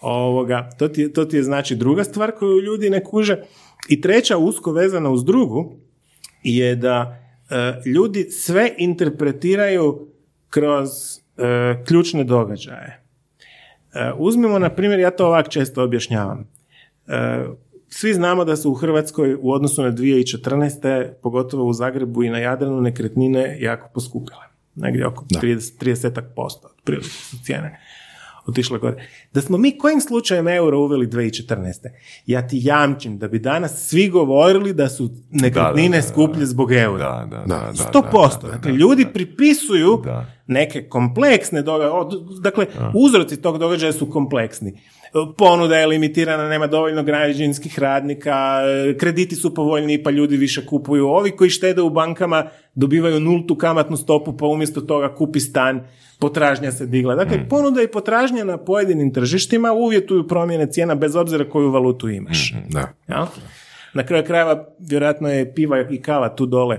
Ovoga, to, ti, to ti je znači druga stvar koju ljudi ne kuže. I treća, usko vezana uz drugu, je da ljudi sve interpretiraju kroz e, ključne događaje. E, uzmimo, na primjer, ja to ovak često objašnjavam. Svi znamo da su u Hrvatskoj u odnosu na 2014. pogotovo u Zagrebu i na Jadranu nekretnine jako poskupile. Negdje oko 30, 30 posto, otprilike su cijene otišla gore. Da smo mi kojim slučajem euro uveli 2014. Ja ti jamčim da bi danas svi govorili da su nekretnine skuplje zbog eura. Da, da, Sto posto. Dakle, ljudi pripisuju neke kompleksne događaje. Dakle, uzroci tog događaja su kompleksni ponuda je limitirana, nema dovoljno građevinskih radnika, krediti su povoljniji pa ljudi više kupuju. Ovi koji štede u bankama dobivaju nultu kamatnu stopu pa umjesto toga kupi stan, potražnja se digla. Dakle, mm. ponuda i potražnja na pojedinim tržištima uvjetuju promjene cijena bez obzira koju valutu imaš. Mm, da. Ja? Na kraju krajeva vjerojatno je piva i kava tu dole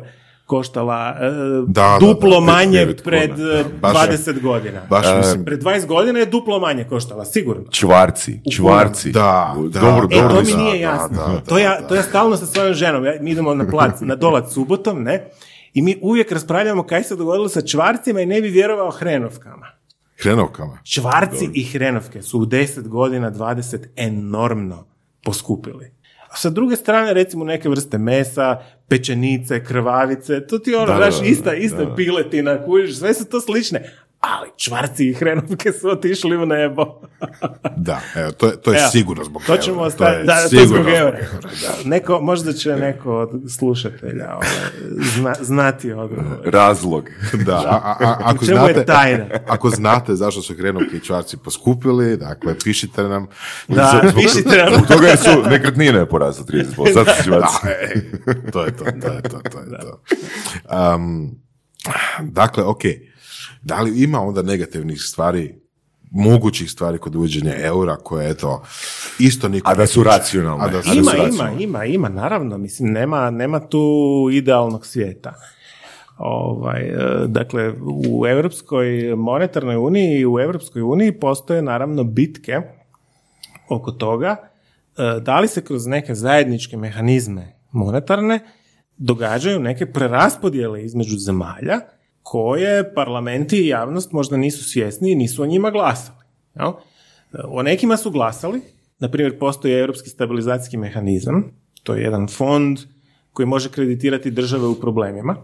koštala e, da, duplo da, manje pred da. 20 e, godina. Baš mislim. Pred 20 godina je duplo manje koštala, sigurno. Čvarci, čvarci. Da, da. Dobro, e, to mi nije jasno. to, ja, to ja stalno sa svojom ženom, ja, mi idemo na plac, na dolac subotom, ne? I mi uvijek raspravljamo kaj se dogodilo sa čvarcima i ne bi vjerovao hrenovkama. Hrenovkama? Čvarci i hrenovke su u 10 godina, 20 enormno poskupili. A sa druge strane, recimo neke vrste mesa, pečenice, krvavice, to ti ono, znaš, ista, ista piletina, kužiš, sve su to slične ali čvarci i hrenovke su otišli u nebo. <laughs> da, evo, to je, to je sigurno zbog to ćemo ostaviti, da, to je zbog eura. <laughs> Neko, možda će neko od slušatelja ovaj, zna, znati odgovor. Razlog. <laughs> Da, a, a, ako, znate, ako znate zašto su hrenovke i čvarci poskupili, dakle, pišite nam. Da, zbog, pišite nam. Zbog toga su nekretnine porasle 30%. Zato su da, e, to je to, to je to, to je to. Um, dakle, okej. Okay da li ima onda negativnih stvari mogućih stvari kod uvođenja eura koje je to isto niko a da su racionalne. A da su ima, ima, ima, ima, naravno, mislim, nema, nema tu idealnog svijeta. Ovaj, e, dakle, u Europskoj monetarnoj uniji i u Europskoj uniji postoje naravno bitke oko toga e, da li se kroz neke zajedničke mehanizme monetarne događaju neke preraspodjele između zemalja koje parlamenti i javnost možda nisu svjesni i nisu o njima glasali. Jel? O nekima su glasali, na primjer postoji europski stabilizacijski mehanizam, to je jedan fond koji može kreditirati države u problemima,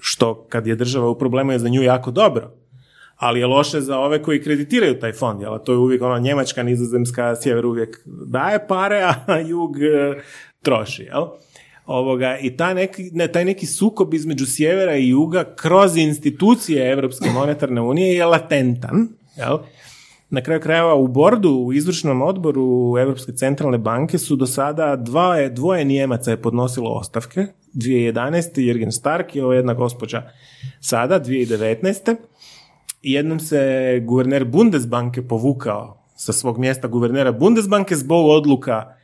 što kad je država u problemu je za nju jako dobro, ali je loše za ove koji kreditiraju taj fond, jel? to je uvijek ono Njemačka, Nizozemska, Sjever uvijek daje pare, a <laughs> jug e, troši. Jel? Ovoga, i taj neki, ne, taj neki sukob između sjevera i juga kroz institucije Europske monetarne unije je latentan. Jel? Na kraju krajeva u bordu, u izvršnom odboru Europske centralne banke su do sada dva, dvoje Nijemaca je podnosilo ostavke. 2011. Jürgen Stark i ovo jedna gospođa sada, 2019. Jednom se guverner Bundesbanke povukao sa svog mjesta guvernera Bundesbanke zbog odluka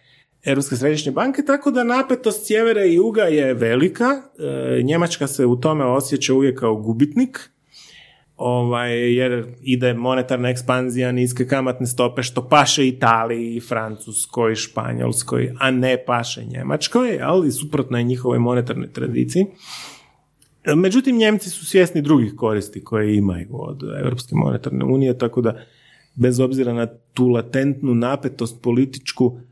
Europske središnje banke, tako da napetost sjevera i juga je velika. E, Njemačka se u tome osjeća uvijek kao gubitnik, ovaj, jer ide monetarna ekspanzija, niske kamatne stope, što paše Italiji, Francuskoj, Španjolskoj, a ne paše Njemačkoj, ali suprotno je njihovoj monetarnoj tradiciji. Međutim, Njemci su svjesni drugih koristi koje imaju od Europske monetarne unije, tako da bez obzira na tu latentnu napetost političku, E,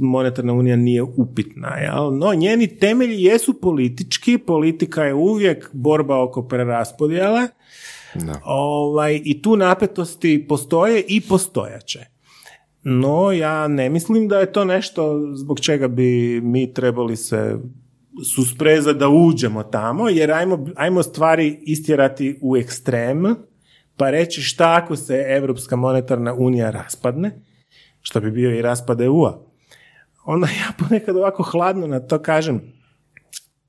monetarna unija nije upitna. Jel? No, njeni temelji jesu politički, politika je uvijek borba oko preraspodjele, Da. Ovaj, I tu napetosti postoje i postojaće. No, ja ne mislim da je to nešto zbog čega bi mi trebali se suspreza da uđemo tamo, jer ajmo, ajmo stvari istjerati u ekstrem, pa reći šta ako se Europska monetarna unija raspadne, što bi bio i raspad EU-a. Onda ja ponekad ovako hladno na to kažem,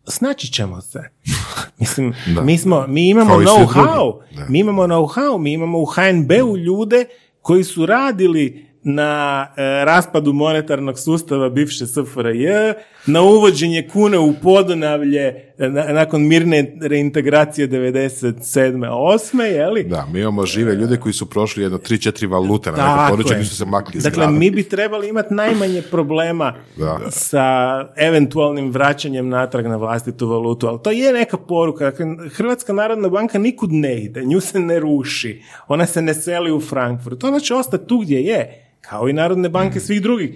snaći ćemo se. <laughs> Mislim, Da. mi, smo, mi imamo know-how, mi imamo know-how, mi imamo u HNB-u ljude koji su radili na e, raspadu monetarnog sustava bivše SFRJ, na uvođenje kune u podonavlje e, na- nakon mirne reintegracije 97. 8. Jeli? Da, mi imamo žive ljude koji su prošli jedno 3-4 valute na neko Tako područje je. gdje su se makli Dakle, mi bi trebali imati najmanje problema Da. sa eventualnim vraćanjem natrag na vlastitu valutu, ali to je neka poruka. Dakle, Hrvatska narodna banka nikud ne ide, nju se ne ruši, ona se ne seli u Frankfurt, ona će ostati tu gdje je, kao i narodne banke svih drugih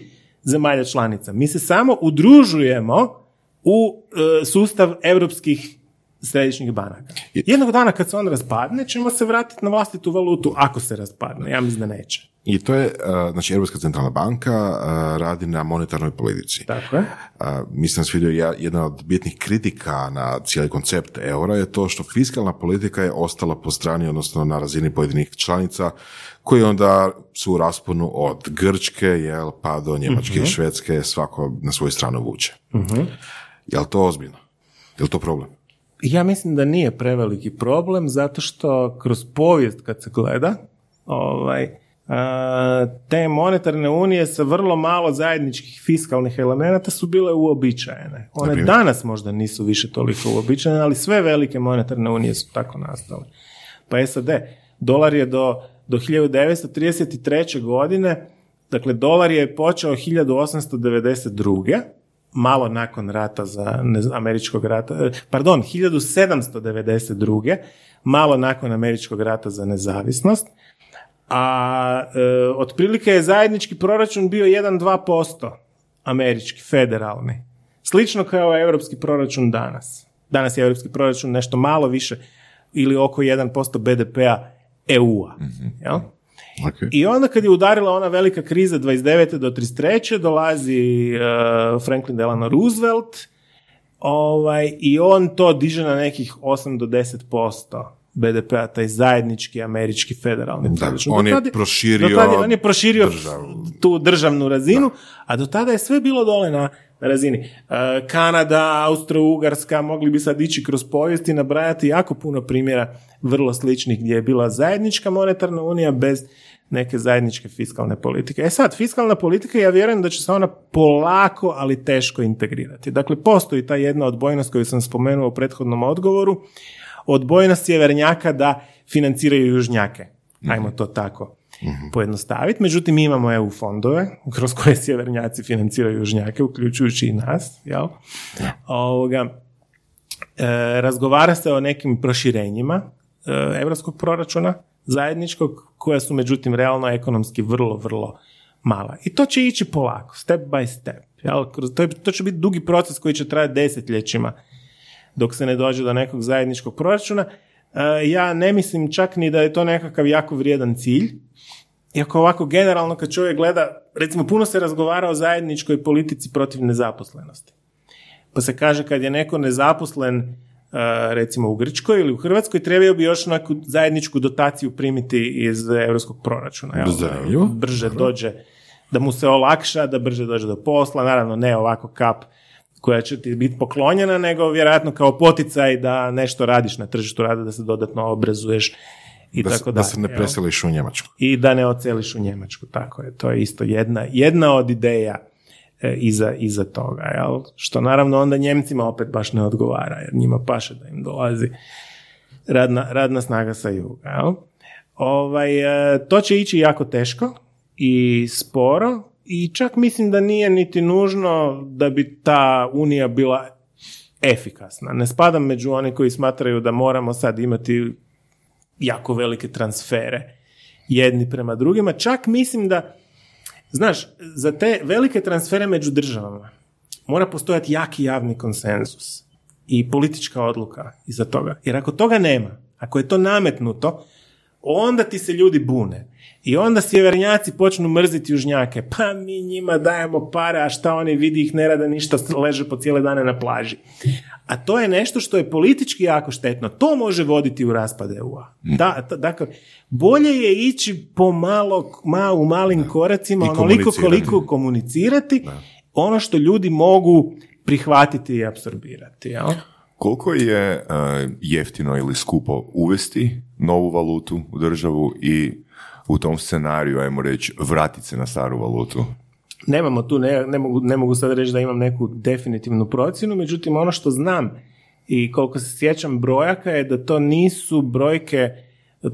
zemalja članica. Mi se samo udružujemo u e, sustav europskih središnjih banaka. Jednog dana kad se on raspadne, ćemo se vratiti na vlastitu valutu, ako se raspadne. Ja mislim da neće. I to je, uh, znači, Europska centralna banka uh, radi na monetarnoj politici. Tako je. Uh, mislim da se vidio ja, jedna od bitnih kritika na cijeli koncept eura je to što fiskalna politika je ostala po strani, odnosno na razini pojedinih članica, koji onda su u rasponu od Grčke, jel, pa do Njemačke i Švedske, svako na svoju stranu vuče. Je li to ozbiljno? Je li to problem? Ja mislim da nije preveliki problem zato što kroz povijest kad se gleda ovaj, te monetarne unije sa vrlo malo zajedničkih fiskalnih elemenata su bile uobičajene. One danas možda nisu više toliko uobičajene, ali sve velike monetarne unije su tako nastale. Pa SAD, dolar je do, do 1933. godine, dakle dolar je počeo 1892 malo nakon rata za ne znam, američkog rata, eh, pardon, 1792. malo nakon američkog rata za nezavisnost, a e, otprilike je zajednički proračun bio 1-2% američki, federalni. Slično kao europski proračun danas. Danas je europski proračun nešto malo više ili oko 1% BDP-a EU-a. jel? Okay. I onda kad je udarila ona velika kriza 29. do 33. dolazi uh, Franklin Delano Roosevelt ovaj, i on to diže na nekih 8 do 10% BDP-a, taj zajednički američki federalni Da, proračun. on je proširio do tad je- on je proširio državu. tu državnu razinu, a do tada je sve bilo dole na, na razini. Uh, Kanada, Austro-Ugarska, mogli bi sad ići kroz povijest i nabrajati jako puno primjera vrlo sličnih gdje je bila zajednička monetarna unija bez neke zajedničke fiskalne politike. E sad, fiskalna politika, ja vjerujem da će se ona polako, ali teško integrirati. Dakle, postoji ta jedna odbojnost koju sam spomenuo u prethodnom odgovoru, odbojnost sjevernjaka da financiraju južnjake. Ajmo to tako pojednostaviti. Međutim, mi imamo EU fondove kroz koje sjevernjaci financiraju južnjake, uključujući i nas. Jel? Ovoga, e, razgovara se o nekim proširenjima e, europskog proračuna zajedničkog, koja su međutim realno ekonomski vrlo, vrlo mala. I to će ići polako, step by step. Jel? To, je- to će biti dugi proces koji će trajati desetljećima dok se ne dođe do nekog zajedničkog proračuna. E, ja ne mislim čak ni da je to nekakav jako vrijedan cilj, iako ovako generalno kad čovjek gleda, recimo puno se razgovara o zajedničkoj politici protiv nezaposlenosti. Pa se kaže kad je neko nezaposlen e, recimo u Grčkoj ili u Hrvatskoj, trebao bi još neku zajedničku dotaciju primiti iz europskog proračuna. jel? Brže dođe, da mu se olakša, da brže dođe do posla, naravno ne ovako kap koja će ti biti poklonjena, nego vjerojatno kao poticaj da nešto radiš na tržištu rada, da se dodatno obrazuješ i Da, tako da dalje. se ne preseliš u Njemačku. i da ne oceliš u Njemačku, tako je. To je isto jedna, jedna od ideja e, iza, iza toga, jel? Što naravno onda Njemcima opet baš ne odgovara, jer njima paše da im dolazi radna, radna snaga sa juga, jel? Ovaj, e, to će ići jako teško i sporo i čak mislim da nije niti nužno da bi ta unija bila efikasna. Ne spadam među one koji smatraju da moramo sad imati jako velike transfere jedni prema drugima. Čak mislim da, znaš, za te velike transfere među državama mora postojati jaki javni konsenzus i politička odluka iza toga. Jer ako toga nema, ako je to nametnuto, onda ti se ljudi bune. I onda sjevernjaci počnu mrziti južnjake. Pa mi njima dajemo pare, a šta oni vidi ih ne rade ništa, leže po cijele dane na plaži. A to je nešto što je politički jako štetno. To može voditi u raspad EU-a. Da, dakle, bolje je ići pomalo, ma, u malim koracima, I onoliko koliko komunicirati, ono što ljudi mogu prihvatiti i apsorbirati. Jel? Koliko je e, jeftino ili skupo uvesti novu valutu u državu i u tom scenariju, ajmo reći, vratiti se na staru valutu? Nemamo tu, ne, ne, mogu, ne mogu sad reći da imam neku definitivnu procjenu, međutim ono što znam i koliko se sjećam brojaka je da to nisu brojke,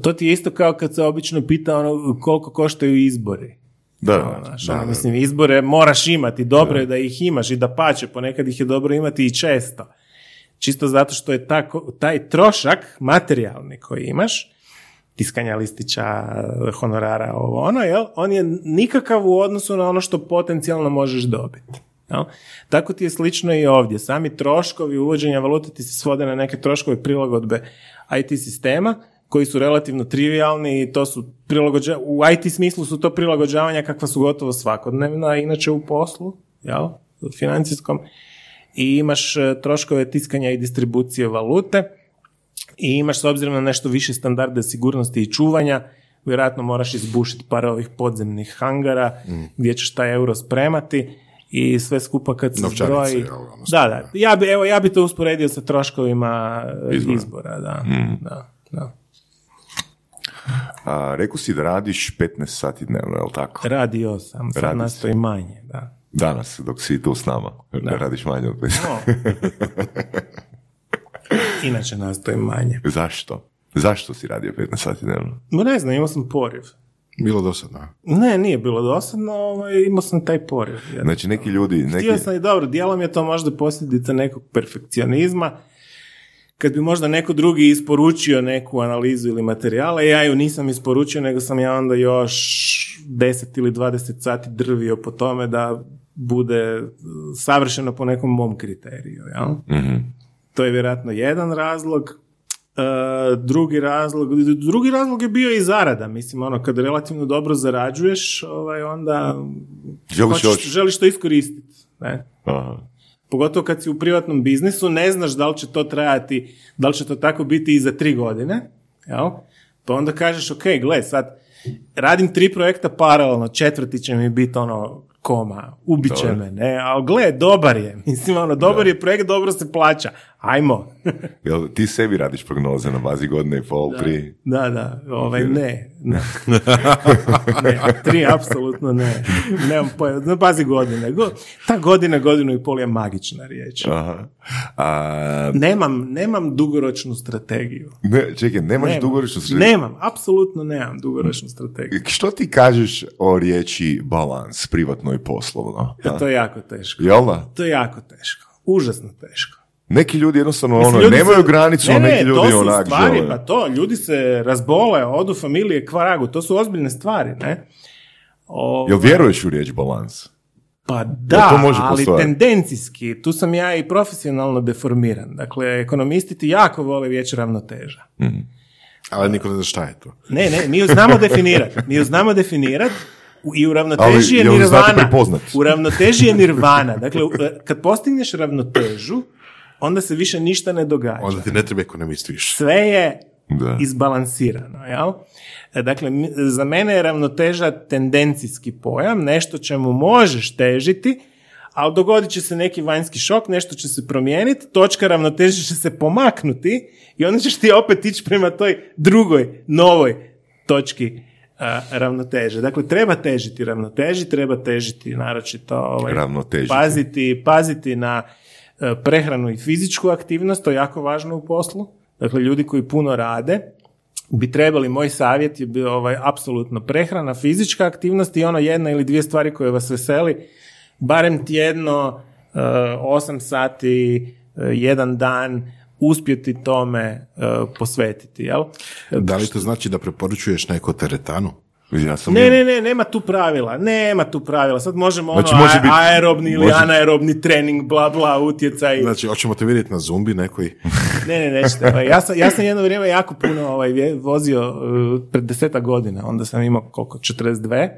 to ti je isto kao kad se obično pita ono koliko koštaju izbori. Da, Znaš, ono, mislim, izbore moraš imati, dobro je da ih imaš i da pače, ponekad ih je dobro imati i često. Čisto zato što je tako, taj trošak materijalni koji imaš, tiskanja listića, honorara, ovo ono, jel? on je nikakav u odnosu na ono što potencijalno možeš dobiti. Jel? Tako ti je slično i ovdje. Sami troškovi uvođenja valute ti se svode na neke troškove prilagodbe IT sistema, koji su relativno trivialni i to su prilagođa... u IT smislu su to prilagođavanja kakva su gotovo svakodnevna, inače u poslu, jel? financijskom, i imaš e, troškove tiskanja i distribucije valute, i imaš s obzirom na nešto više standarde sigurnosti i čuvanja, vjerojatno moraš izbušiti par ovih podzemnih hangara gdje ćeš taj euro spremati i sve skupa kad se Novčanice, zbroji... ono Da, da. Ja bi, evo, ja bi to usporedio sa troškovima e, Izbora. izbora. da. da, da. A, rekao si da radiš 15 sati dnevno, je li tako? Radio sam, sad Radi nastoji manje, da. Danas, dok si tu s nama. Da. Radiš manje od 15. <laughs> Inače nastojim manje. Zašto? Zašto si radio 15 sati dnevno? Ma ne znam, imao sam poriv. Bilo dosadno. Ne, nije bilo dosadno, ovaj, imao sam taj poriv. Znači, neki ljudi... Neki... Htio sam i dobro, dijelom je to možda posljedica nekog perfekcionizma. Kad bi možda neko drugi isporučio neku analizu ili materijala, ja ju nisam isporučio, nego sam ja onda još 10 ili 20 sati drvio po tome da bude savršeno po nekom mom kriteriju. Jel? Mhm. To je vjerojatno jedan razlog. E, drugi razlog, drugi razlog je bio i zarada. Mislim, ono, kad relativno dobro zarađuješ, ovaj, onda Želiš hoćeš- želiš to iskoristiti. Ne? Aha. Pogotovo kad si u privatnom biznisu, ne znaš da li će to trajati, da li će to tako biti i za tri godine, jel? Pa onda kažeš, ok, gle, sad radim tri projekta paralelno, četvrti će mi biti ono koma, ubit će me, ne, ali gle, dobar je, <laughs> mislim, ono, dobar je projekt, dobro se plaća, ajmo. <laughs> Jel ti sebi radiš prognoze na bazi godine i pol, tri? Da, da, ovaj, ne, ne. <laughs> ne, tri apsolutno ne. Nemam pojma, na bazi godine. Go- Ta godina, godinu i pol je magična riječ. Aha. A, Nemam, nemam dugoročnu strategiju. ne, čekaj, nemaš Nemam. dugoročnu strategiju? Nemam, apsolutno nemam dugoročnu strategiju. Što ti kažeš o riječi balans, privatno i poslovno? E, to je jako teško. Jel da? To je jako teško. Užasno teško. Neki ljudi jednostavno Mislim, ono, ljudi nemaju se- granicu, ne, a ne, neki ljudi to su onak stvari, žele. pa to, ljudi se razbole, odu familije kvaragu, to su ozbiljne stvari, ne? O, Jel vjeruješ u riječ balans? Pa da, to može ali postojati? tendencijski, tu sam ja i profesionalno deformiran. Dakle, ekonomisti ti jako vole riječ ravnoteža. Ali niko ne zna šta je to. Ne, ne, mi ju znamo definirati. Mi ju znamo definirati i u ravnoteži Ali je nirvana. U ravnoteži je nirvana. Dakle, kad postigneš ravnotežu, onda se više ništa ne događa. Onda ti ne treba ekonomist više. Sve je Da. izbalansirano, jel? E, Dakle, za mene je ravnoteža tendencijski pojam, nešto čemu možeš težiti, ali dogodit će se neki vanjski šok, nešto će se promijeniti, točka ravnoteže će se pomaknuti i onda ćeš ti opet ići prema toj drugoj, novoj točki a, ravnoteže. Dakle, treba težiti ravnoteži, treba težiti naročito ovaj, paziti, paziti na e, prehranu i fizičku aktivnost, to je jako važno u poslu. Dakle, ljudi koji puno rade, bi trebali, moj savjet je bio ovaj, apsolutno prehrana, fizička aktivnost i ono jedna ili dvije stvari koje vas veseli, barem tjedno, e, 8 sati, e, jedan dan, uspjeti tome e, posvetiti, jel? Da li to znači da preporučuješ neko teretanu? Ja sam Ne, ne, ne, nema tu pravila, nema tu pravila. Sad možemo ono Znači, može a- biti- aerobni ili može- anaerobni trening, bla, bla, utjecaj. Znači, hoćemo te vidjeti na zumbi nekoj. Ne, ne, nećete. Ovaj, Ja sam, ja sam jedno vrijeme jako puno ovaj, vozio uh, pred deseta godina. Onda sam imao koliko, 42.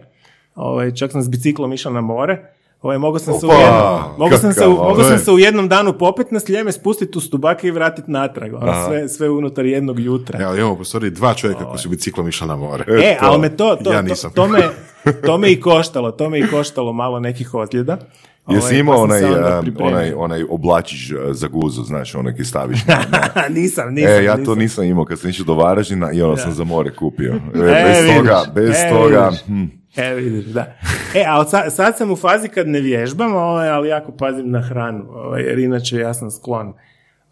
Ovaj, čak sam s biciklom išao na more. Ovaj, mogao sam se, u Opa, jednom, mogao sam se, u- kakav, mogao sam ovaj. se u jednom danu popet na sljeme, spustiti u stubake i vratiti natrag. Ono, sve, sve unutar jednog jutra. Evo, imamo po stvari dva čovjeka koji su biciklom išli na more. E, to. ali me to, to, Ja to, nisam. to, me, <laughs> to me i koštalo, to me i koštalo malo nekih ozljeda. Jesi Ovaj, imao pa onaj, onaj, onaj oblačić uh, za guzu, znaš, onaj ki staviš na, na- <laughs> nisam, nisam. E, ja to nisam. nisam imao kad sam išao do Varaždina i ono sam za more kupio. <laughs> E, E, bez vidiš, toga, bez e, toga. hm. E, vidiš, da. E, a sad, sad sam u fazi kad ne vježbam, ovaj, ali jako pazim na hranu, ovaj, jer inače ja sam sklon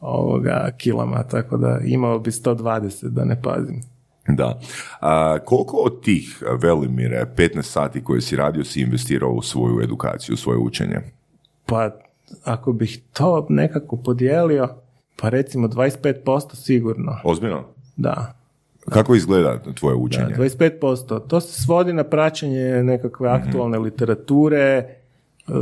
ovoga kilama, tako da imao bi 120 da ne pazim. Da. A, koliko od tih, Velimire, 15 sati koje si radio si investirao u svoju edukaciju, u svoje učenje? Pa, ako bih to nekako podijelio, pa recimo 25% sigurno, Ozbiljno? da. Kako izgleda tvoje Da, učenje? 25%. To se svodi na praćenje nekakve aktualne literature. e,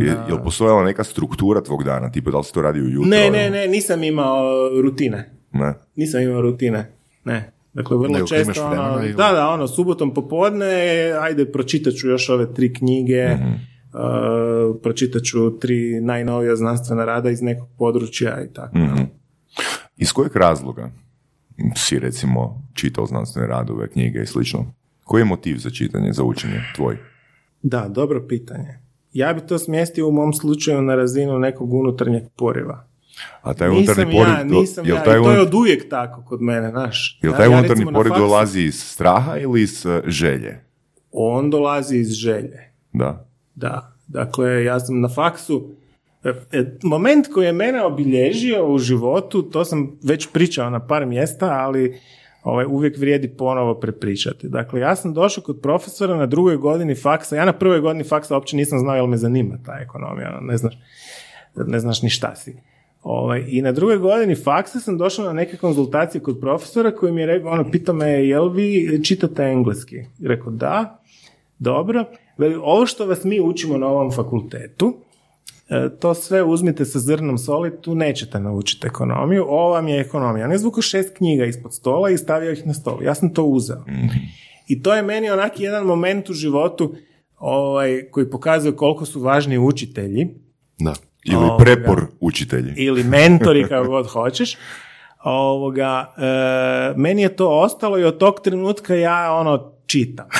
Je, na- jel postojala neka struktura tvog dana? Tipa da li si to radio ujutro? Ne, ne, ne, nisam imao rutine. Ne? Nisam imao rutine. Ne. Dakle, vrlo imaš često, ono, vremena ili- da, da, ono, subotom popodne, ajde, pročitat ću još ove tri knjige, Mhm. uh, pročitat ću tri najnovija znanstvena rada iz nekog područja i tako. Mhm. Iz kojeg razloga si recimo čitao znanstvene radove, knjige i slično? Koji je motiv za čitanje, za učenje tvoj? Da, dobro pitanje. Ja bi to smjestio u mom slučaju na razinu nekog unutarnjeg poriva. A taj Nisam unutarnji ja, poriv, do- nisam jel ja, taj, i to je od uvijek tako kod mene, znaš. jel Ja- taj ja unutarnji na poriv faksu- dolazi iz straha ili iz uh, želje? On dolazi iz želje. Da. Da, dakle, ja sam na faksu, e, e, moment koji je mene obilježio u životu, to sam već pričao na par mjesta, ali ovaj, uvijek vrijedi ponovo prepričati. Dakle, ja sam došao kod profesora na drugoj godini faksa, ja na prvoj godini faksa uopće nisam znao jel me zanima ta ekonomija, ono, ne znaš, ne znaš ni šta si. Ovaj, I na drugoj godini faksa sam došao na neke konzultacije kod profesora koji mi je rekao, ono, pitao me, jel vi čitate engleski? Rekao, da, dobro. Ovo što vas mi učimo na ovom fakultetu, e, to sve uzmite sa zrnom soli, tu nećete naučiti ekonomiju, ovo vam je ekonomija. On je zvukao šest knjiga ispod stola i stavio ih na stol. Ja sam to uzeo. I to je meni onaki jedan moment u životu ovaj, koji pokazuje koliko su važni učitelji Da. Ili Ovoga. prepor učitelji. ili mentori kako god hoćeš. Ovoga, e, meni je to ostalo i od tog trenutka ja ono čitam. <laughs>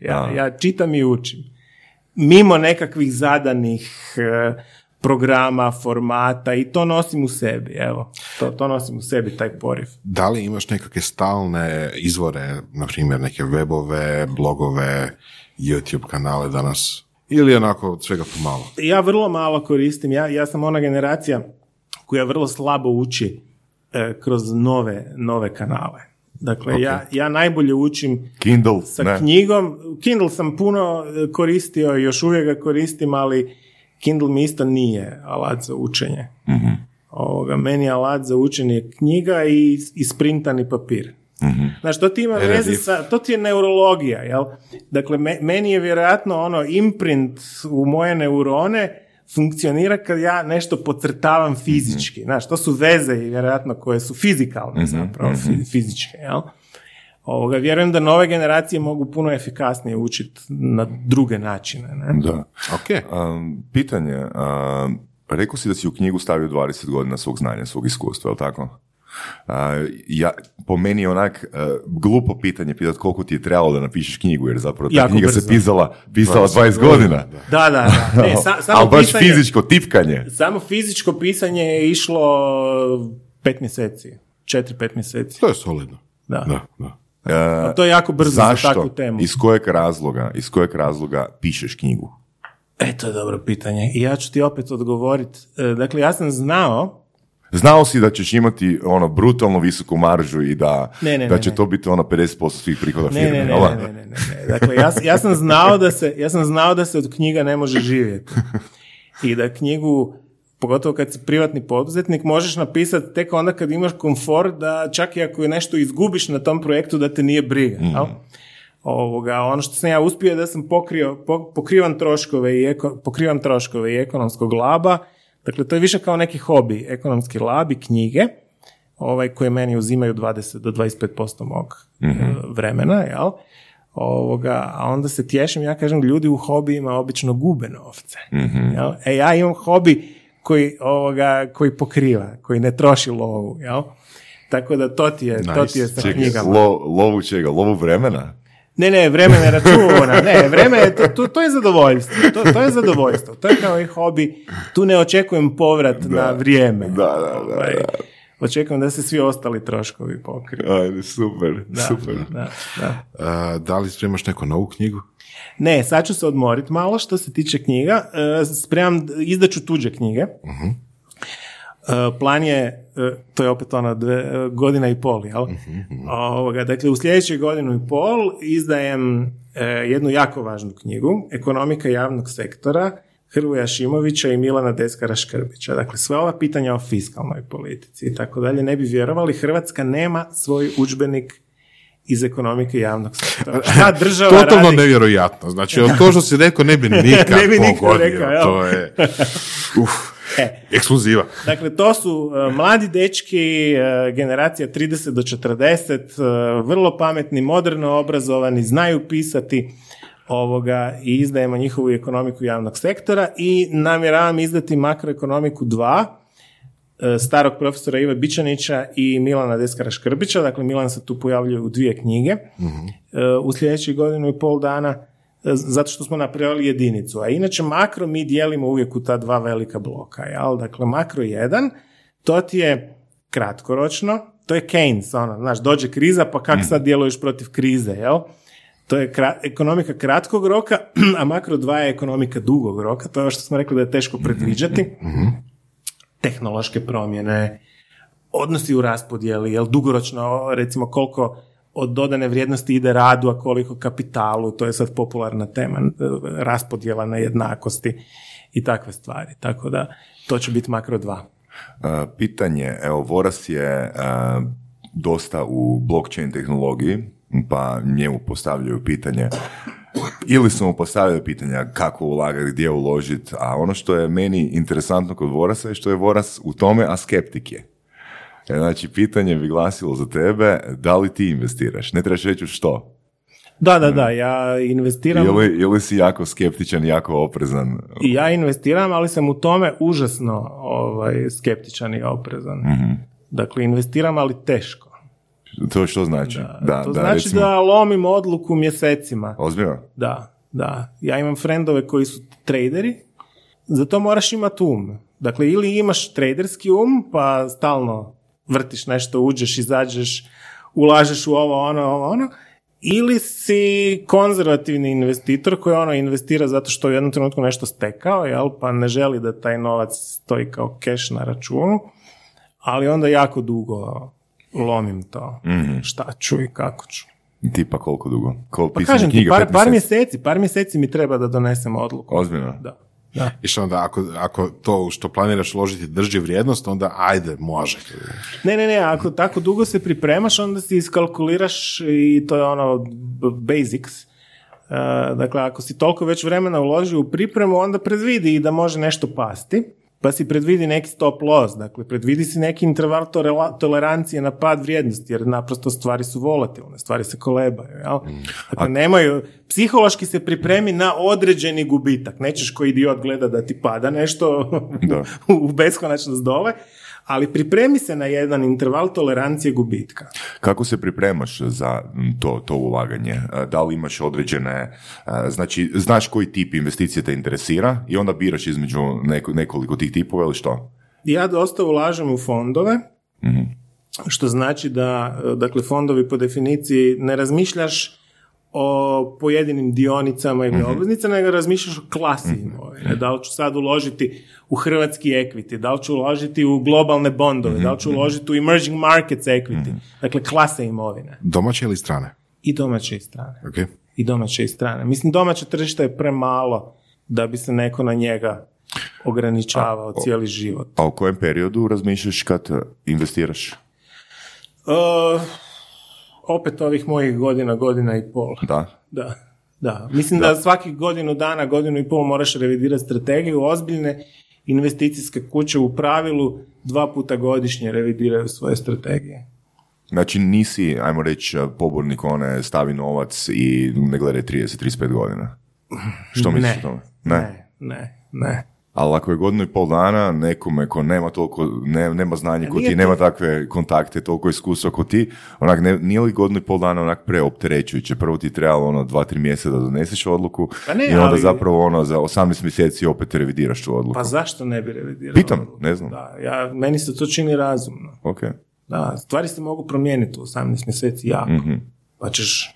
Ja, ja čitam i učim. Mimo nekakvih zadanih e, programa, formata i to nosim u sebi, evo. To, to nosim u sebi, taj poriv. Da li imaš nekakve stalne izvore, na primjer neke webove, blogove, YouTube kanale danas? Ili onako od svega pomalo? Ja vrlo malo koristim, ja, ja sam ona generacija koja vrlo slabo uči e, kroz nove, nove kanale. Dakle, ja, ja najbolje učim Kindle, sa ne. knjigom. Kindle sam puno e, koristio i još uvijek ga koristim, ali Kindle mi isto nije alat za učenje. Mhm. Ovoga, meni je alat za učenje je knjiga i, i sprintani papir. Mhm. Znaš, to ti ima veze sa, to ti je neurologija, jel? Dakle, me- meni je vjerojatno ono imprint u moje neurone funkcionira kad ja nešto pocrtavam fizički. Znaš, to su veze i vjerojatno koje su fizikalne zapravo, fi- fizičke, jel? Ovoga, vjerujem da nove generacije mogu puno efikasnije učiti na druge načine, ne? Da. Ok. Um, pitanje, um, rekao si da si u knjigu stavio 20 godina svog znanja, svog iskustva, je li tako? Uh, ja, po meni je onak uh, glupo pitanje pitati koliko ti je trebalo da napišeš knjigu, jer zapravo ta Jako knjiga se pisala, pisala 20 godina. Da, da, da. Ne, <laughs> sa- samo Ali baš pisanje- fizičko tipkanje. Samo fizičko pisanje je išlo pet mjeseci. Četiri, pet mjeseci. To je solidno. Da. Da, da. Uh, A to je jako brzo zašto? za takvu temu. Iz kojeg razloga, iz kojeg razloga pišeš knjigu? E, to je dobro pitanje. I ja ću ti opet odgovoriti. E, Dakle, ja sam znao, Znao si da ćeš imati ono brutalno visoku maržu i da, Ne, ne, da će ne. to biti ono 50% svih prihoda firme. ne, ne, ne, ne, ne, ne. Dakle, ja, ja sam znao da se, ja sam znao da se od knjiga ne može živjeti. I da knjigu, pogotovo kad si privatni poduzetnik, možeš napisati tek onda kad imaš komfort da čak i ako je nešto izgubiš na tom projektu da te nije briga. jel? Ovoga, ono što sam ja uspio je da sam pokrio, po- pokrivam troškove i eko- pokrivam troškove i ekonomskog laba. Dakle, to je više kao neki hobi, ekonomski lab i knjige, ovaj, koje meni uzimaju 20 do 25% mog e, vremena, jel? Ovoga, a onda se tješim, ja kažem, ljudi u hobijima obično gube novce. Jel? E, ja imam hobi koji, ovoga, koji pokriva, koji ne troši lovu, jel? Tako da to ti je, to ti je sa Čekaj, knjigama. lo- lovu čega? Lovu vremena? Ne, ne, vreme ne računa, ne, vreme je, to, to, to je zadovoljstvo, to, to je zadovoljstvo, to je kao i hobi, tu ne očekujem povrat na vrijeme. Da, da, da, Ovaj, da. Očekujem da se svi ostali troškovi pokriju. Ajde, super, Da, super. Da, da. A, da li spremaš neku novu knjigu? Ne, sad ću se odmoriti malo što se tiče knjiga. E, Spremam, izdaću tuđe knjige. E, Plan je, to je opet ono dve, e, godina i pol, jel? Ovoga, dakle, u sljedećoj godinu i pol izdajem e, jednu jako važnu knjigu, Ekonomika javnog sektora, Hrvoja Šimovića i Milana Deskara Škrbića. Dakle, sve ova pitanja o fiskalnoj politici i tako dalje, ne bi vjerovali, Hrvatska nema svoj udžbenik iz ekonomike javnog sektora. <laughs> Šta država Totalno radi? nevjerojatno. Znači, to što si rekao ne bi <laughs> nikad Ne bi nikad pogodio. rekao, to je, <laughs> uf, E, ekskluziva. Dakle, to su e, mladi dečki, e, generacija 30 do 40, e, vrlo pametni, moderno obrazovani, znaju pisati ovoga i izdajemo njihovu ekonomiku javnog sektora i namjeravam izdati makroekonomiku 2 e, starog profesora Ive Bičanića i Milana Deskara Škrbića, dakle Milan se tu pojavljuje u dvije knjige. E, u sljedećih godinu i pol dana zato što smo napravili jedinicu. A inače makro mi dijelimo uvijek u ta dva velika bloka. Jel? Dakle, makro 1, to ti je kratkoročno, to je Keynes, ono, znaš, dođe kriza, pa kak sad djeluješ protiv krize, jel? To je kra- ekonomika kratkog roka, <clears throat> a makro 2 je ekonomika dugog roka, to je ono što smo rekli da je teško predviđati. Tehnološke promjene, odnosi u raspodjeli, jel dugoročno, recimo koliko od dodane vrijednosti ide radu, a koliko kapitalu, to je sad popularna tema, e, raspodjela na jednakosti i takve stvari. Tako da, to će biti makro 2. Uh, pitanje, evo, Voras je uh, dosta u blockchain tehnologiji, pa njemu postavljaju pitanje ili su mu postavljali pitanja kako ulagati, gdje uložiti, a ono što je meni interesantno kod Vorasa je što je Voras u tome, a skeptik je. Znači, pitanje bi glasilo za tebe, da li ti investiraš? Ne trebaš reći što. Da, da, da, ja investiram, Ili, ili si jako skeptičan, jako oprezan? ja investiram, ali sam u tome užasno ovaj, skeptičan i oprezan. Dakle, investiram, ali teško. To što znači? Da, to znači recimo- da lomim odluku mjesecima. Ozbiljno? Da, da. Ja imam frendove koji su traderi, za to moraš imati um. Dakle, ili imaš traderski um, pa stalno vrtiš nešto, uđeš, izađeš, ulažeš u ovo, ono, ovo, ono, ili si konzervativni investitor koji ono investira zato što je u jednom trenutku nešto stekao, jel, pa ne želi da taj novac stoji kao keš na računu, ali onda jako dugo lomim to. Šta ću i kako ću. Tipa koliko dugo? Ko Pa kažem ti, par, par mjeseci? mjeseci, par mjeseci mi treba da donesem odluku. Ozbiljno? Da. Da. I što onda, ako, ako to što planiraš uložiti drži vrijednost, onda ajde, može. Ne, ne, ne, ako tako dugo se pripremaš, onda si iskalkuliraš i to je ono basics. E, dakle, ako si toliko već vremena uložio u pripremu, onda predvidi i da može nešto pasti, pa si predvidi neki stop loss, dakle, predvidi si neki interval tolerancije na pad vrijednosti, jer naprosto stvari su volatilne, stvari se kolebaju, jel? Dakle, nemaju, psihološki se pripremi na određeni gubitak, nećeš ko idiot gleda da ti pada nešto Da. <laughs> u beskonačnost dole, ali pripremi se na jedan interval tolerancije gubitka. Kako se pripremaš za to, to ulaganje? E, Da li imaš određene, e, znači, znaš koji tip investicije te interesira i onda biraš između neko- nekoliko tih tipova ili što? Ja dosta ulažem u fondove, što znači da, dakle, fondovi po definiciji ne razmišljaš o pojedinim dionicama ili obveznicama, nego razmišljaš o klasi imovine. Da li ću sad uložiti u hrvatski equity, da li ću uložiti u globalne bondove, da li ću uložiti u emerging markets equity, dakle klase imovine. Domaće ili strane? I domaće i strane. Ok. i domaće i strane. Mislim, domaće tržište je premalo da bi se neko na njega ograničavao cijeli život. A u kojem periodu razmišljaš kad investiraš? Uh, opet ovih mojih godina, godina i pol. Da. Da, da. Mislim da, svakih godinu dana, godinu i pol moraš revidirati strategiju. Ozbiljne investicijske kuće u pravilu dva puta godišnje revidiraju svoje strategije. Znači nisi, ajmo reći, pobornik one stavi novac i ne gledaj 30-35 godina. Što misliš Ne. o tome? Ne, ne, ne. Ali ako je godinu i pol dana nekome ko nema toliko, ne, nema znanje ko Nije ti, to- nema takve kontakte, toliko iskustva ko ti, onak, ne, nije li godinu i pol dana onak preopterećujuće? Prvo ti trebalo ono dva, tri mjeseca da doneseš odluku Pa ne, i onda ali- zapravo ono za 18 mjeseci opet revidiraš tu odluku. Pa zašto ne bi revidirao? Pitam, ne znam. Da, ja, meni se to čini razumno. Ok. Da, stvari se mogu promijeniti u 18 mjeseci jako. Mhm. Pa ćeš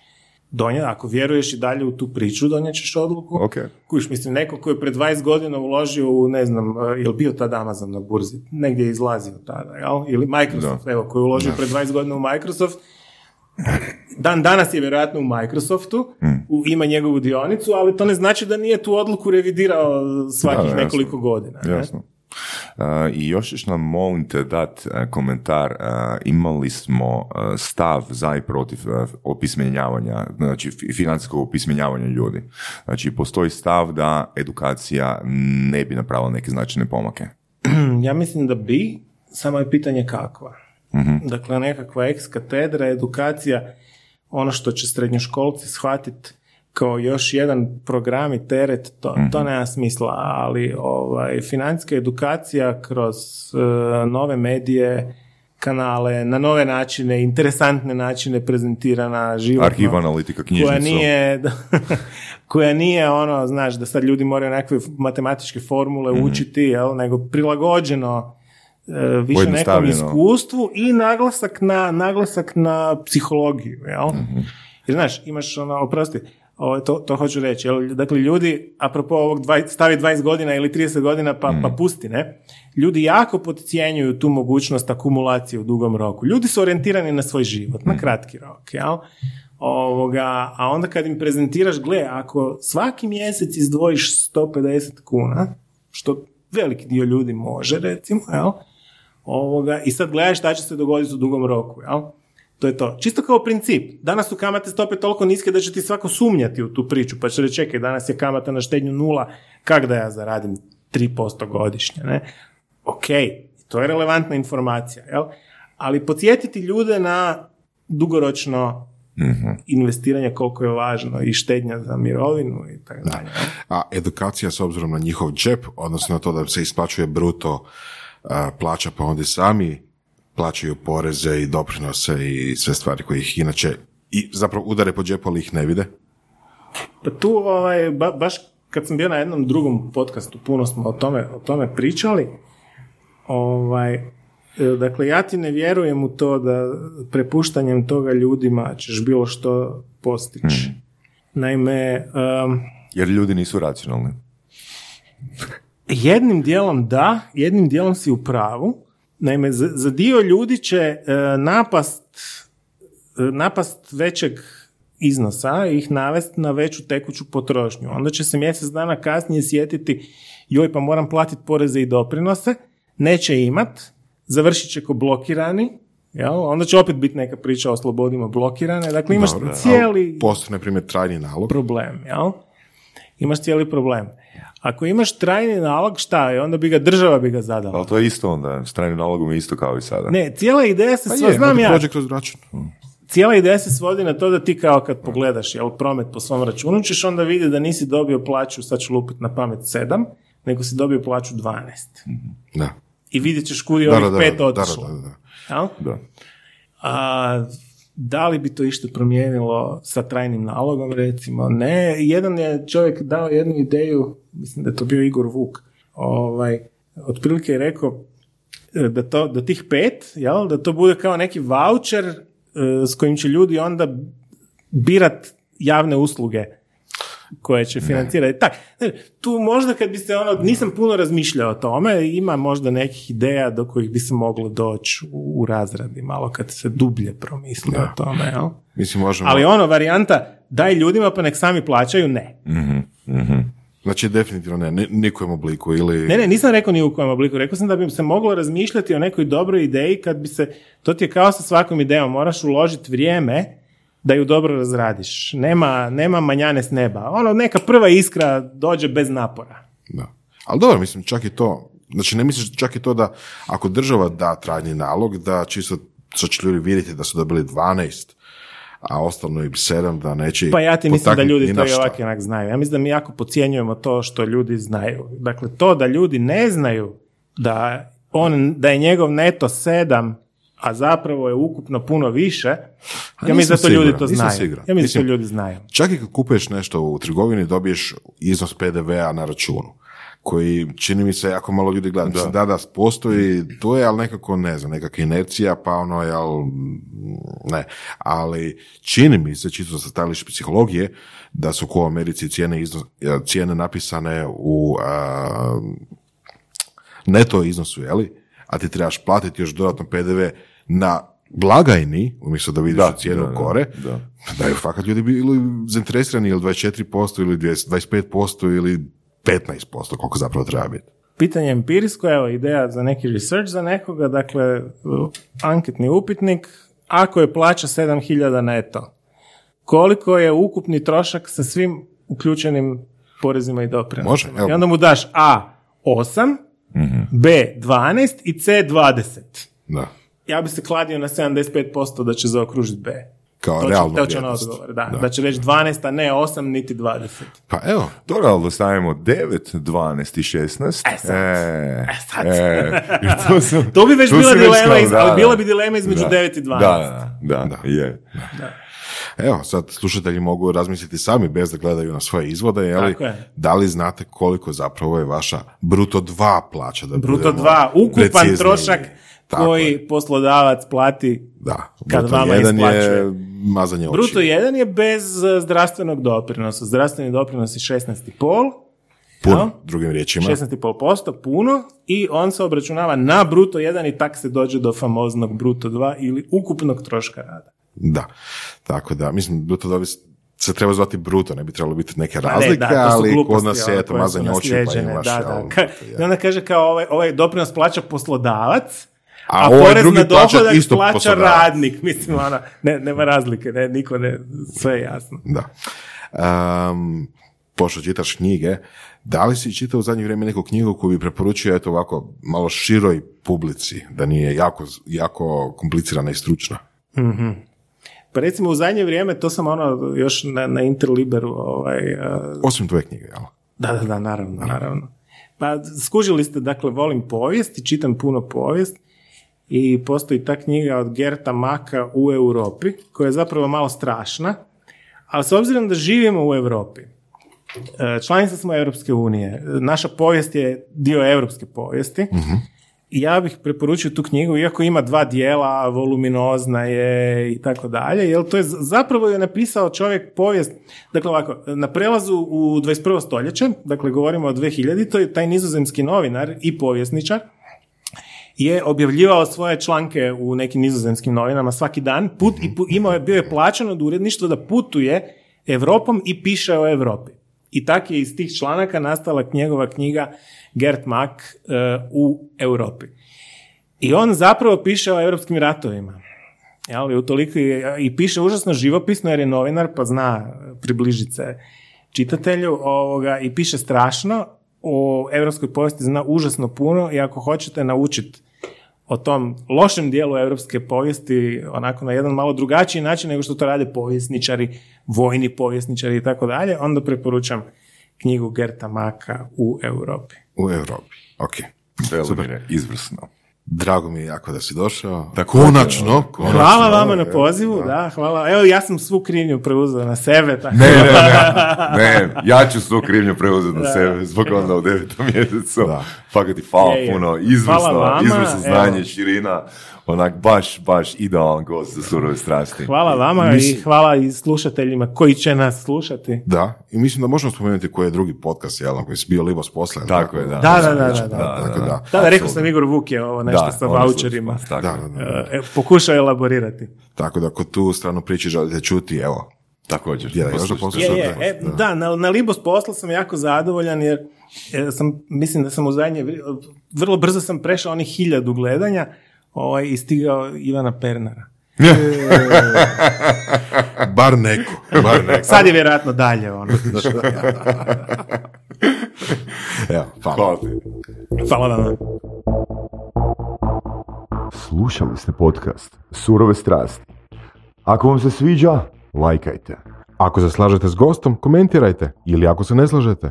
donijeti, ako vjeruješ i dalje u tu priču, donijet ćeš odluku. Ok. Kužiš, mislim, neko koji je pred 20 godina uložio u, ne znam, je li bio tad Amazon na burzi? Negdje je izlazio tada, jel? Ili Microsoft, evo, koji je uložio pred 20 godina u Microsoft, dan danas je vjerojatno u Microsoftu, u, ima njegovu dionicu, ali to ne znači da nije tu odluku revidirao svakih Da, da, nekoliko godina. ne? Jasno. Uh, I još ćeš nam, molim te, dat uh, komentar. Uh, imali smo stav za i protiv opismenjavanja, znači fi- financijskog opismenjavanja ljudi. Znači, postoji stav da edukacija ne bi napravila neke značajne pomake. <clears throat> Ja mislim da bi, samo je pitanje kakva. Mhm. Dakle, nekakva ex katedra, edukacija, ono što će srednjoškolci shvatiti kao još jedan program i teret, to, Mhm. to nema smisla, ali ovaj, financijska edukacija kroz e, nove medije, kanale, na nove načine, interesantne načine prezentirana, životno. Arhiva, analitika, knjižnicu. koja nije, <laughs> koja nije ono, znaš, da sad ljudi moraju nekakve matematičke formule Mhm. učiti, jel, nego prilagođeno e, više nekom iskustvu i naglasak na, naglasak na psihologiju, jel? Mhm. Jer, znaš, imaš ono, oprosti, ovo, to, to hoću reći, jel? dakle, ljudi, apropo ovog, dvaj, stavi 20 godina ili 30 godina pa, Mhm. pa pusti, ne? Ljudi jako podcjenjuju tu mogućnost akumulacije u dugom roku. Ljudi su orijentirani na svoj život, Mhm. na kratki rok, jel? Ovoga, a onda kad im prezentiraš, gle, ako svaki mjesec izdvojiš 150 kuna, što veliki dio ljudi može, recimo, jel? Ovoga, I sad gledaš šta će se dogoditi u dugom roku, jel? To je to. Čisto kao princip. Danas su kamate stope toliko niske da će ti svako sumnjati u tu priču, pa će reći, čekaj, danas je kamata na štednju nula, kak da ja zaradim 3% godišnje, ne? Ok, to je relevantna informacija, jel? Ali podsjetiti ljude na dugoročno investiranje koliko je važno i štednja za mirovinu i tako dalje. A edukacija s obzirom na njihov džep, odnosno na to da se isplaćuje bruto plaća, pa onda sami plaćaju poreze i doprinose i sve stvari koje ih inače i zapravo udare po džepu, ali ih ne vide. Pa tu, ovaj, ba- baš kad sam bio na jednom drugom podcastu, puno smo o tome, o tome pričali, ovaj, e, dakle, ja ti ne vjerujem u to da prepuštanjem toga ljudima ćeš bilo što postići. Naime, em, Jer ljudi nisu racionalni. jednim dijelom da, jednim dijelom si u pravu. Naime, za, za dio ljudi će e, napast, e, napast većeg iznosa ih navesti na veću tekuću potrošnju. Onda će se mjesec dana kasnije sjetiti joj pa moram platiti poreze i doprinose, neće imat, završit će ko blokirani, jel? onda će opet biti neka priča o slobodima blokirane. Dakle, imaš Dobro, cijeli ali Postoji, na primjer, trajni nalog. problem, jel? Imaš cijeli problem. Ako imaš trajni nalog, šta je? Onda bi ga država bi ga zadala. Ali to je isto onda, s trajnim nalogom je isto kao i sada. Ne, cijela ideja se Pa sva, je, znam onda ja, prođe kroz račun. cijela ideja se svodi na to da ti kao kad pogledaš jel, promet po svom računu, ćeš onda vidjeti da nisi dobio plaću, sad ću lupit na pamet 7, nego si dobio plaću 12. Da. I vidjet ćeš kud je Da, ovih da, da, pet da, otišlo. da, da, da. Da. A, da li bi to išta promijenilo sa trajnim nalogom, recimo? Ne. Jedan je čovjek dao jednu ideju, mislim da je to bio Igor Vuk, ovaj, otprilike je rekao e, da, to, da tih pet, jel, da to bude kao neki voucher e, s kojim će ljudi onda birat javne usluge koje će financirati. Tak, tu možda kad bi se ono, nisam puno razmišljao o tome, ima možda nekih ideja do kojih bi se moglo doći u, u razradi, malo kad se dublje promisli o tome, jel? Mislim, možemo... Ali ono, varijanta, daj ljudima pa nek sami plaćaju, ne. Znači, definitivno ne, ni- nikojem obliku ili... Ne, ne, nisam rekao ni u kojem obliku. Rekao sam da bi se moglo razmišljati o nekoj dobroj ideji kad bi se, to ti je kao sa svakom idejom, moraš uložiti vrijeme da ju dobro razradiš. Nema, nema manjane s neba. Ono, neka prva iskra dođe bez napora. Da. Ali dobro, mislim, čak i to, znači ne misliš čak i to da ako država da trajni nalog, da čisto što će ljudi vidjeti da su dobili 12, a ostalo im 7, da neće Pa ja ti mislim da ljudi to i šta. ovak i onak znaju. Ja mislim da mi jako podcjenjujemo to što ljudi znaju. Dakle, to da ljudi ne znaju da, on, da je njegov neto 7, a zapravo je ukupno puno više, ja nisam mislim da to ljudi siguran, to znaju. Ja mislim da ljudi znaju. Čak i kad kupuješ nešto u trgovini, dobiješ iznos PDV-a na računu koji čini mi se jako malo ljudi gleda. Mislim, da, da, postoji, to je, ali nekako, ne znam, nekakva inercija, pa ono, jel, ne. Ali čini mi se, čisto sa stajalište psihologije, da su ko u Americi cijene, iznos, cijene napisane u a, neto iznosu, jeli? A ti trebaš platiti još dodatno PDV na blagajni, umjesto da vidiš Da, cijenu da, da, gore, da. da je fakat ljudi bili zainteresirani ili 24% ili 20 25% ili 15%, koliko zapravo treba biti. Pitanje empirijsko, evo ideja za neki research za nekoga, dakle, anketni upitnik, ako je plaća 7000 neto, koliko je ukupni trošak sa svim uključenim porezima i doprinosima? Može, evo. I onda mu daš A 8, B 12 i C 20. Da. Ja bi se kladio na 75% da će zaokružiti B. Kao To će- realnu to vrijednost. odgovor, da. Da. da. će reći 12, a ne 8, niti 20. Pa evo, ali da stavimo 9, 12 i 16. E sad. E, E sad. e, <laughs> to, sam, To bi već bila dilema, iz- da, ali da. bila bi dilema između Da. 9 i 12. Da, da, da, je. evo, sad slušatelji mogu razmisliti sami bez da gledaju na svoje izvode, jeli, je. da li znate koliko zapravo je vaša bruto 2 plaća? Da Bruto budemo 2, ukupan precizniji. trošak Tako koji je. poslodavac plati. Da, kad bruto vama jedan je isplaćuje. mazanje oči. Bruto 1 je bez eh, zdravstvenog doprinosa. Zdravstveni doprinos je 16,5. Puno, jel? drugim riječima. 16,5% puno i on se obračunava na bruto 1 i tak se dođe do famoznog bruto 2 ili ukupnog troška rada. Da, tako da, mislim, bruto dobit se treba zvati bruto, ne bi trebalo biti neke Pa ne, razlike, da, to su ali kod nas je ove eto mazanje oči pa imaš. Da, da. Ka- je. I onda kaže kao ovaj, ovaj doprinos plaća poslodavac, A a, ovaj porez drugi na plaća dohodak isto plaća poslodavac. radnik. <laughs> Mislim, ona, ne, nema razlike, ne, niko ne, sve je jasno. Da. Um, pošto čitaš knjige, da li si čitao u zadnje vrijeme neku knjigu koju bi preporučio eto ovako malo široj publici, da nije jako, jako komplicirana i stručna? Pa recimo u zadnje vrijeme, to sam ono još na, na Interliberu, ovaj, a, Osim tvoje knjige, jel? da, da, da, naravno, naravno. Pa skužili ste, dakle, volim povijest i čitam puno povijest i postoji ta knjiga od Gerta Maka u Europi, koja je zapravo malo strašna, ali s obzirom da živimo u Europi, e, članica smo Europske unije, naša povijest je dio europske povijesti, i ja bih preporučio tu knjigu, iako ima dva dijela, voluminozna je i tako dalje, jer to je zapravo je napisao čovjek povijest, dakle ovako, na prelazu u 21. stoljeće, dakle govorimo o 2000. To je taj nizozemski novinar i povjesničar, je objavljivao svoje članke u nekim nizozemskim novinama svaki dan, put, i pu- imao je, bio je plaćen od uredništva da putuje Europom i piše o Europi. I tak je iz tih članaka nastala njegova knjiga Gert Mack e, u Europi. I on zapravo piše o europskim ratovima. Jel, utoliko je- i piše užasno živopisno jer je novinar pa zna približiti se čitatelju ovoga, i piše strašno o europskoj povijesti zna užasno puno i ako hoćete naučiti o tom lošem dijelu europske povijesti onako na jedan malo drugačiji način nego što to rade povjesničari, vojni povjesničari i tako dalje, onda preporučam knjigu Gerta Maka u Europi. U Europi. Ok. Velimire, izvrsno. Drago mi je jako da si došao. Također, konačno, konačno. Hvala vama na pozivu, da, hvala. Evo, ja sam svu krivnju preuzeo na sebe. Tako. Ne, ne, ne, ne, ja ću svu krivnju preuzeti na sebe zbog onda u devetom mjesecu. Da. Fakat ti hvala Je, je. puno, izvrsno, Hvala vama, izvrsno znanje, evo. širina, onak baš, baš idealan gost za surove strasti. Hvala vama Mislim- i hvala i slušateljima koji će nas slušati. Da, i mislim da možemo spomenuti koji je drugi podcast, jel, koji si bio Libos posle. Tako je, da. Da, da, da, da, da. Tako da. Da, da, rekao sam Igor Vuk je ovo nešto Da, sa je voucherima. Tako, Da, da, da. E, pokušao elaborirati. Tako da ako tu stranu priče želite čuti, evo, također. Je, još da. Je, je, e, da, na, na Libos posla sam jako zadovoljan jer e, sam, mislim da sam u zadnje, vrlo brzo sam prešao onih hiljadu gledanja ovaj, i stigao Ivana Pernara. <laughs> Bar neko, bar neko. Sad je vjerojatno dalje, ono. <laughs> Evo, hvala. Hvala. Hvala vam. Slušali ste podcast Surove strasti. Ako vam se sviđa, lajkajte. Ako se slažete s gostom, komentirajte. Ili ako se ne slažete,